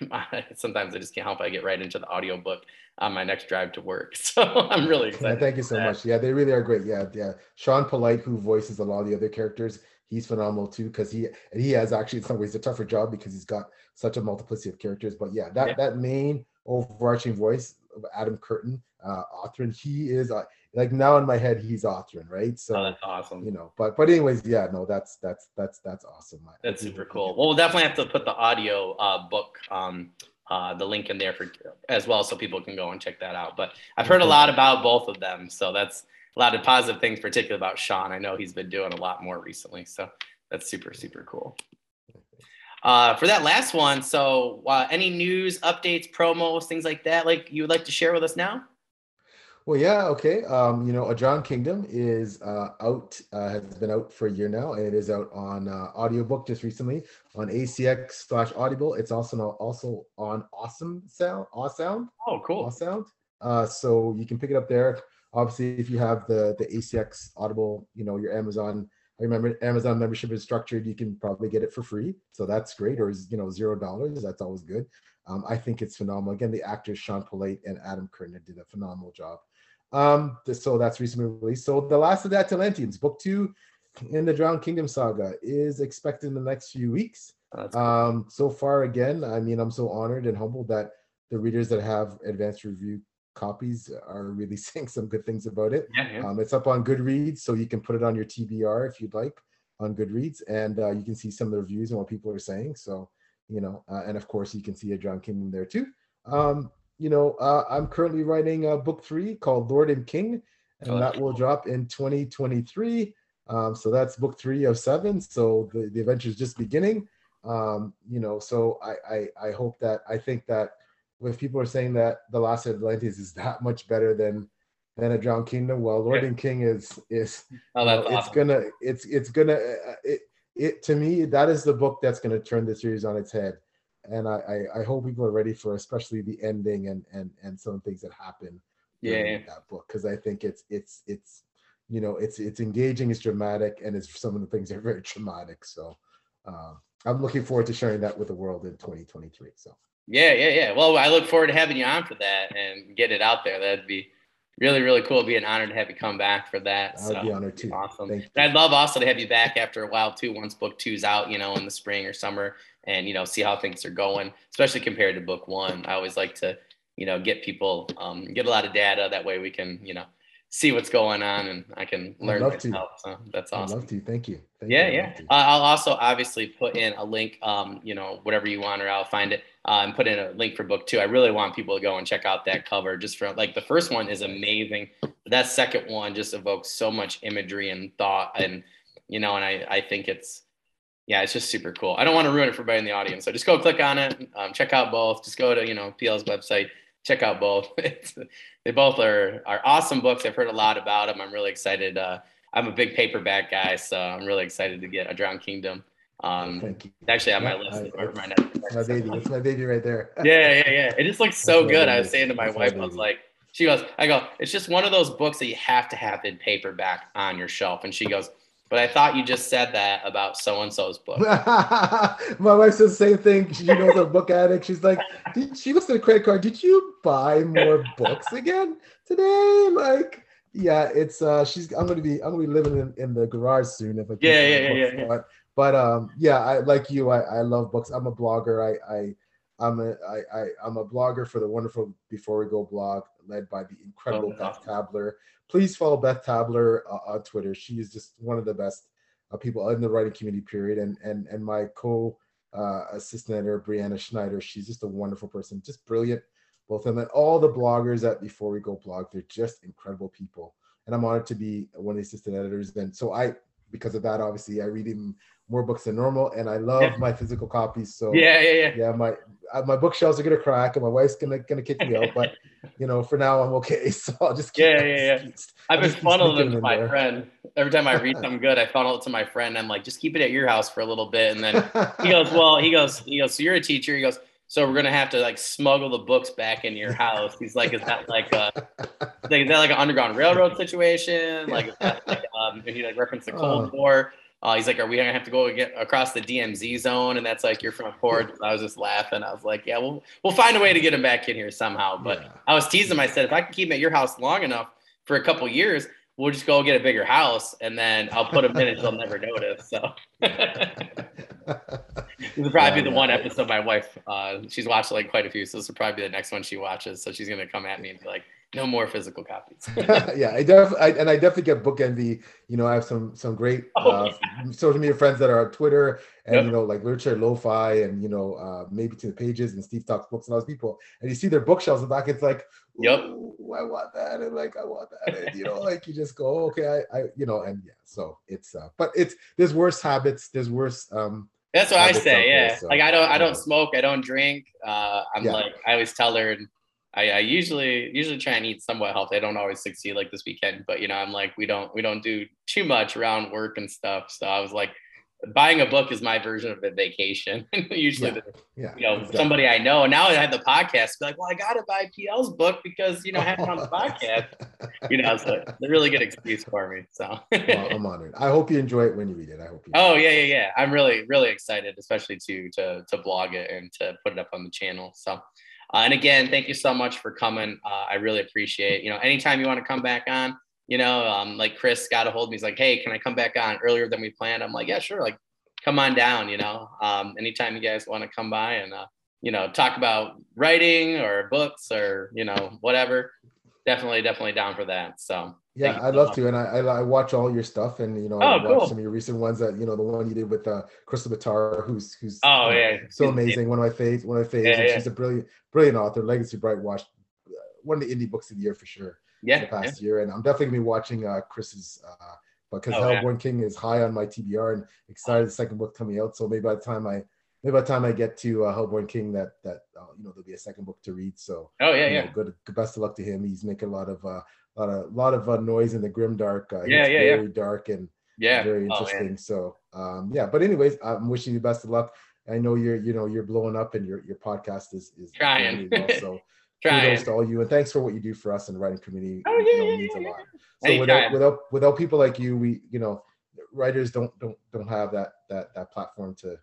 [laughs] sometimes i just can't help i get right into the audio book on my next drive to work [laughs] so i'm really
Yeah,
excited
thank you so much. Yeah, they really are great. Yeah, yeah. Sean Polite, who voices a lot of the other characters, he's phenomenal too because he he has actually in some ways a tougher job because he's got such a multiplicity of characters. But yeah, that
Yeah.
that main overarching voice of Adam Curtin, uh, he is uh, like now in my head he's Othrun, right? So
oh, that's awesome
you know, but but anyways, yeah, no, that's that's that's that's awesome.
That's super cool. Well, we'll definitely have to put the audio uh, book, um, uh, the link in there for as well, so people can go and check that out. But I've heard a lot about both of them, so that's a lot of positive things, particularly about Sean. I know he's been doing a lot more recently, so that's super super cool. Uh, for that last one, so uh, any news, updates, promos, things like that, like you would like to share with us now?
Well, yeah, okay. Um, you know, A Drowned Kingdom is uh, out, uh, has been out for a year now, and it is out on uh, audiobook just recently on ACX slash Audible. It's also now also on Awesome Sound, Awesome,
Oh, cool.
Awesome. Uh, so you can pick it up there. Obviously, if you have the the ACX Audible, you know your Amazon. I remember Amazon membership is structured. You can probably get it for free, so that's great. Or you know zero dollars. That's always good. Um, I think it's phenomenal. Again, the actors Sean Polite and Adam Curtin did a phenomenal job. Um, so that's recently released. So the last of the Atalanteans, book two in the Drowned Kingdom saga, is expected in the next few weeks.
Cool.
Um, so far, again, I mean, I'm so honored and humbled that the readers that have advanced review copies are really [laughs] saying some good things about it.
Yeah, yeah.
Um, it's up on Goodreads, so you can put it on your TBR if you'd like on Goodreads, and uh, you can see some of the reviews and what people are saying. So, you know, uh, and of course, you can see a Drowned Kingdom there too. Um, you know, uh, I'm currently writing a book three called Lord and King, and
Oh,
that
that's
will drop in 2023. Um, so that's book three of seven. So the, the adventure is just beginning. Um, you know, so I, I I hope that I think that if people are saying that the Last Atlantis is that much better than than a Drowned Kingdom, well, Lord
Yeah.
and King is is
Oh,
you know, it's gonna it's it's gonna uh, it it to me that is the book that's gonna turn the series on its head. And I, I i hope people are ready for especially the ending and and and some things that happen
Yeah,
that book because i think it's it's it's you know it's it's engaging it's dramatic and it's some of the things are very [laughs] traumatic so um i'm looking forward to sharing that with the world in 2023 so
Yeah, yeah, yeah. Well, I look forward to having you on for that and get it out there. That'd be really, really cool. It'd be an honor to have you come back for that.
i would
so.
be honored too
Awesome.
Thank
And I'd love also to have you back after a while too, once book two's out, you know, in the spring or summer, and you know, see how things are going, especially compared to book one. I always like to, you know, get people um, get a lot of data. That way we can, you know, see what's going on and I can learn
love to.
myself. So that's
i'd
awesome.
love to thank you Thank
Yeah,
you.
Yeah. Uh, I'll also obviously put in a link, um, you know, whatever you want, or I'll find it uh, and put in a link for book two. I really want people to go and check out that cover just for like the first one is amazing. That second one just evokes so much imagery and thought. And, you know, and I, I think it's, yeah, it's just super cool. I don't want to ruin it for everybody in the audience. So just go click on it, um, check out both. Just go to, you know, PL's website, check out both. [laughs] They both are, are awesome books. I've heard a lot about them. I'm really excited. Uh, I'm a big paperback guy, so I'm really excited to get a Drowned Kingdom. Um,
thank you
it's actually on my list.
I-
or my
it's my baby it's my baby right there [laughs]
yeah, yeah, yeah. It just looks so good. I was saying to my
That's my
wife, I was like, she goes, I go, it's just one of those books that you have to have in paperback on your shelf. And she goes, but I thought you just said that about so and so's book. [laughs]
My wife says the same thing. She knows a book addict. She's like, did, she looks at a credit card. Did you buy more books again today? Like, yeah, it's uh she's I'm gonna be I'm gonna be living in, in the garage soon if I
Yeah, yeah, yeah, yeah, yeah.
But but um yeah, I like you, I, I love books. I'm a blogger. I I I'm a I, I I'm a blogger for the wonderful Before We Go blog led by the incredible
Oh,
Beth Tabler. Please follow Beth Tabler uh, on Twitter. She is just one of the best uh, people in the writing community period. And and and my co uh, assistant editor brianna schneider she's just a wonderful person just brilliant both of them. And all the bloggers at before we go blog they're just incredible people. And i'm honored to be one of the assistant editors. And so i because of that obviously i read even more books than normal and i love
Yeah.
my physical copies so
Yeah, yeah, yeah.
yeah my uh, my bookshelves are gonna crack and my wife's gonna gonna kick me out but [laughs] you know for now i'm okay [laughs] so i'll just keep,
Yeah, yeah, yeah.
keep-
I've been
just
funneling them to my
there.
friend. Every time I read [laughs] something good, I funnel it to my friend. I'm like, just keep it at your house for a little bit. And then he goes, well, he goes, he goes, so you're a teacher. He goes, so we're gonna have to like smuggle the books back in your house. He's like, is that like a, like, is that like an underground railroad situation? Like, is that like um, and he like referenced the Cold
Oh.
War. Uh, he's like, are we gonna have to go get across the DMZ zone? And that's like your front porch. [laughs] I was just laughing. I was like, yeah, we'll we'll find a way to get him back in here somehow. But
Yeah.
I was teasing him. I said, if I can keep him at your house long enough for a couple years, we'll just go get a bigger house, and then I'll put him in and he'll never notice. So. [laughs] This will probably
Yeah,
be the
yeah.
one episode my wife, uh, she's watched like quite a few, so this will probably be the next one she watches. So she's gonna come at me and be like, "No more physical copies." [laughs]
yeah, I def and I definitely get book envy. You know, I have some some great
Oh,
uh, social media friends that are on Twitter and
Yep.
you know like literature lo-fi and you know uh, maybe to the pages and Steve talks books and all those people and you see their bookshelves in the back. It's like,
Yep.
I want that and like I want that and you know [laughs] like you just go okay I, I you know and yeah so it's uh but it's there's worse habits there's worse um
That's what I say.
there,
Yeah,
so,
like I don't, I don't smoke, I don't drink. Uh, I'm
Yeah.
like, I always tell her, and I, I usually, usually try and eat somewhat healthy. I don't always succeed like this weekend, but you know, I'm like, we don't, we don't do too much around work and stuff. So I was like, buying a book is my version of a vacation. [laughs] usually,
Yeah.
the,
yeah
you know,
exactly.
somebody I know. Now I had the podcast. Be like, well, I got to buy PL's book because you know, I have it on the podcast. [laughs] You know, it's a really good excuse for me. So.
well, I'm honored. I hope you enjoy it when you read it. I hope you
Oh yeah, yeah, yeah. I'm really, really excited, especially to to to blog it and to put it up on the channel. So, uh, and again, thank you so much for coming. Uh, I really appreciate. You know, anytime you want to come back on, you know, um, like Chris got a hold of me. He's like, hey, can I come back on earlier than we planned? I'm like, yeah, sure. Like, come on down. You know, um, anytime you guys want to come by and uh, you know, talk about writing or books or, you know, whatever, definitely, definitely down for that. So
yeah, I'd love to, and I, I, I watch all your stuff, and you know,
oh,
I watch
cool.
some of your recent ones. That you know, the one you did with uh, Krystle Matar, who's who's
oh
uh,
yeah,
so amazing. One of my faves. One of my faves.
Yeah, yeah.
She's a brilliant, brilliant author. Legacy Bright watched uh, one of the indie books of the year for sure.
Yeah,
the past year, and I'm definitely gonna be watching uh, Chris's. Uh, because
Oh, yeah.
Hellborn King is high on my TBR, and excited the second book coming out. So maybe by the time I, maybe by the time I get to uh, Hellborn King, that that uh, you know there'll be a second book to read. So
oh yeah, yeah,
know, good, good best of luck to him. He's making a lot of uh, lot of lot of uh, noise in the grim dark. Uh,
Yeah, yeah, yeah.
very dark and
yeah.
very
Oh,
interesting.
man.
so um, yeah, but anyways, I'm wishing you best of luck. I know you're you know you're blowing up and your your podcast is is
Trying.
really well. So [laughs]
Trying.
kudos to all you and thanks for what you do for us in the writing community.
Oh,
you
yeah,
know,
yeah,
means
yeah,
a
yeah.
lot. So without
Anytime.
without without people like you, we you know writers don't don't don't have that that that platform to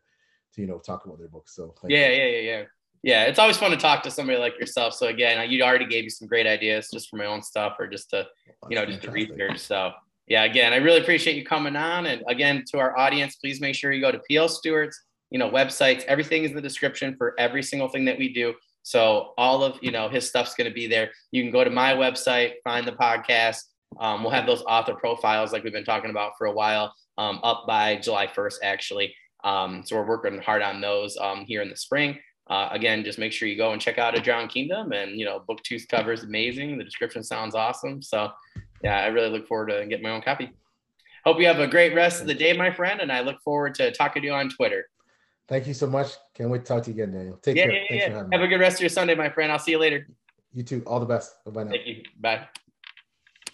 you know talk about their books. So
Yeah, yeah, yeah, yeah. Yeah, it's always fun to talk to somebody like yourself. So again, you already gave me some great ideas just for my own stuff or just to you know, just to research. So yeah, again, I really appreciate you coming on. And again, to our audience, please make sure you go to PL Stuart's, you know, websites. Everything is in the description for every single thing that we do. So all of you know his stuff's going to be there. You can go to my website, find the podcast. Um, we'll have those author profiles like we've been talking about for a while um, up by July 1st, actually. Um, so we're working hard on those um, here in the spring. Uh, again, just make sure you go and check out A Drowned Kingdom. And, you know, book two's cover is amazing. The description sounds awesome. So, yeah, I really look forward to getting my own copy. Hope you have a great rest of the day, my friend. And I look forward to talking to you on Twitter.
Thank you so much. Can't wait to talk to you again, Daniel. Take
Yeah,
care.
yeah, yeah. Have
me.
a good rest of your Sunday, my friend. I'll see you later.
You too. All the best. Bye bye now.
Thank you. Bye.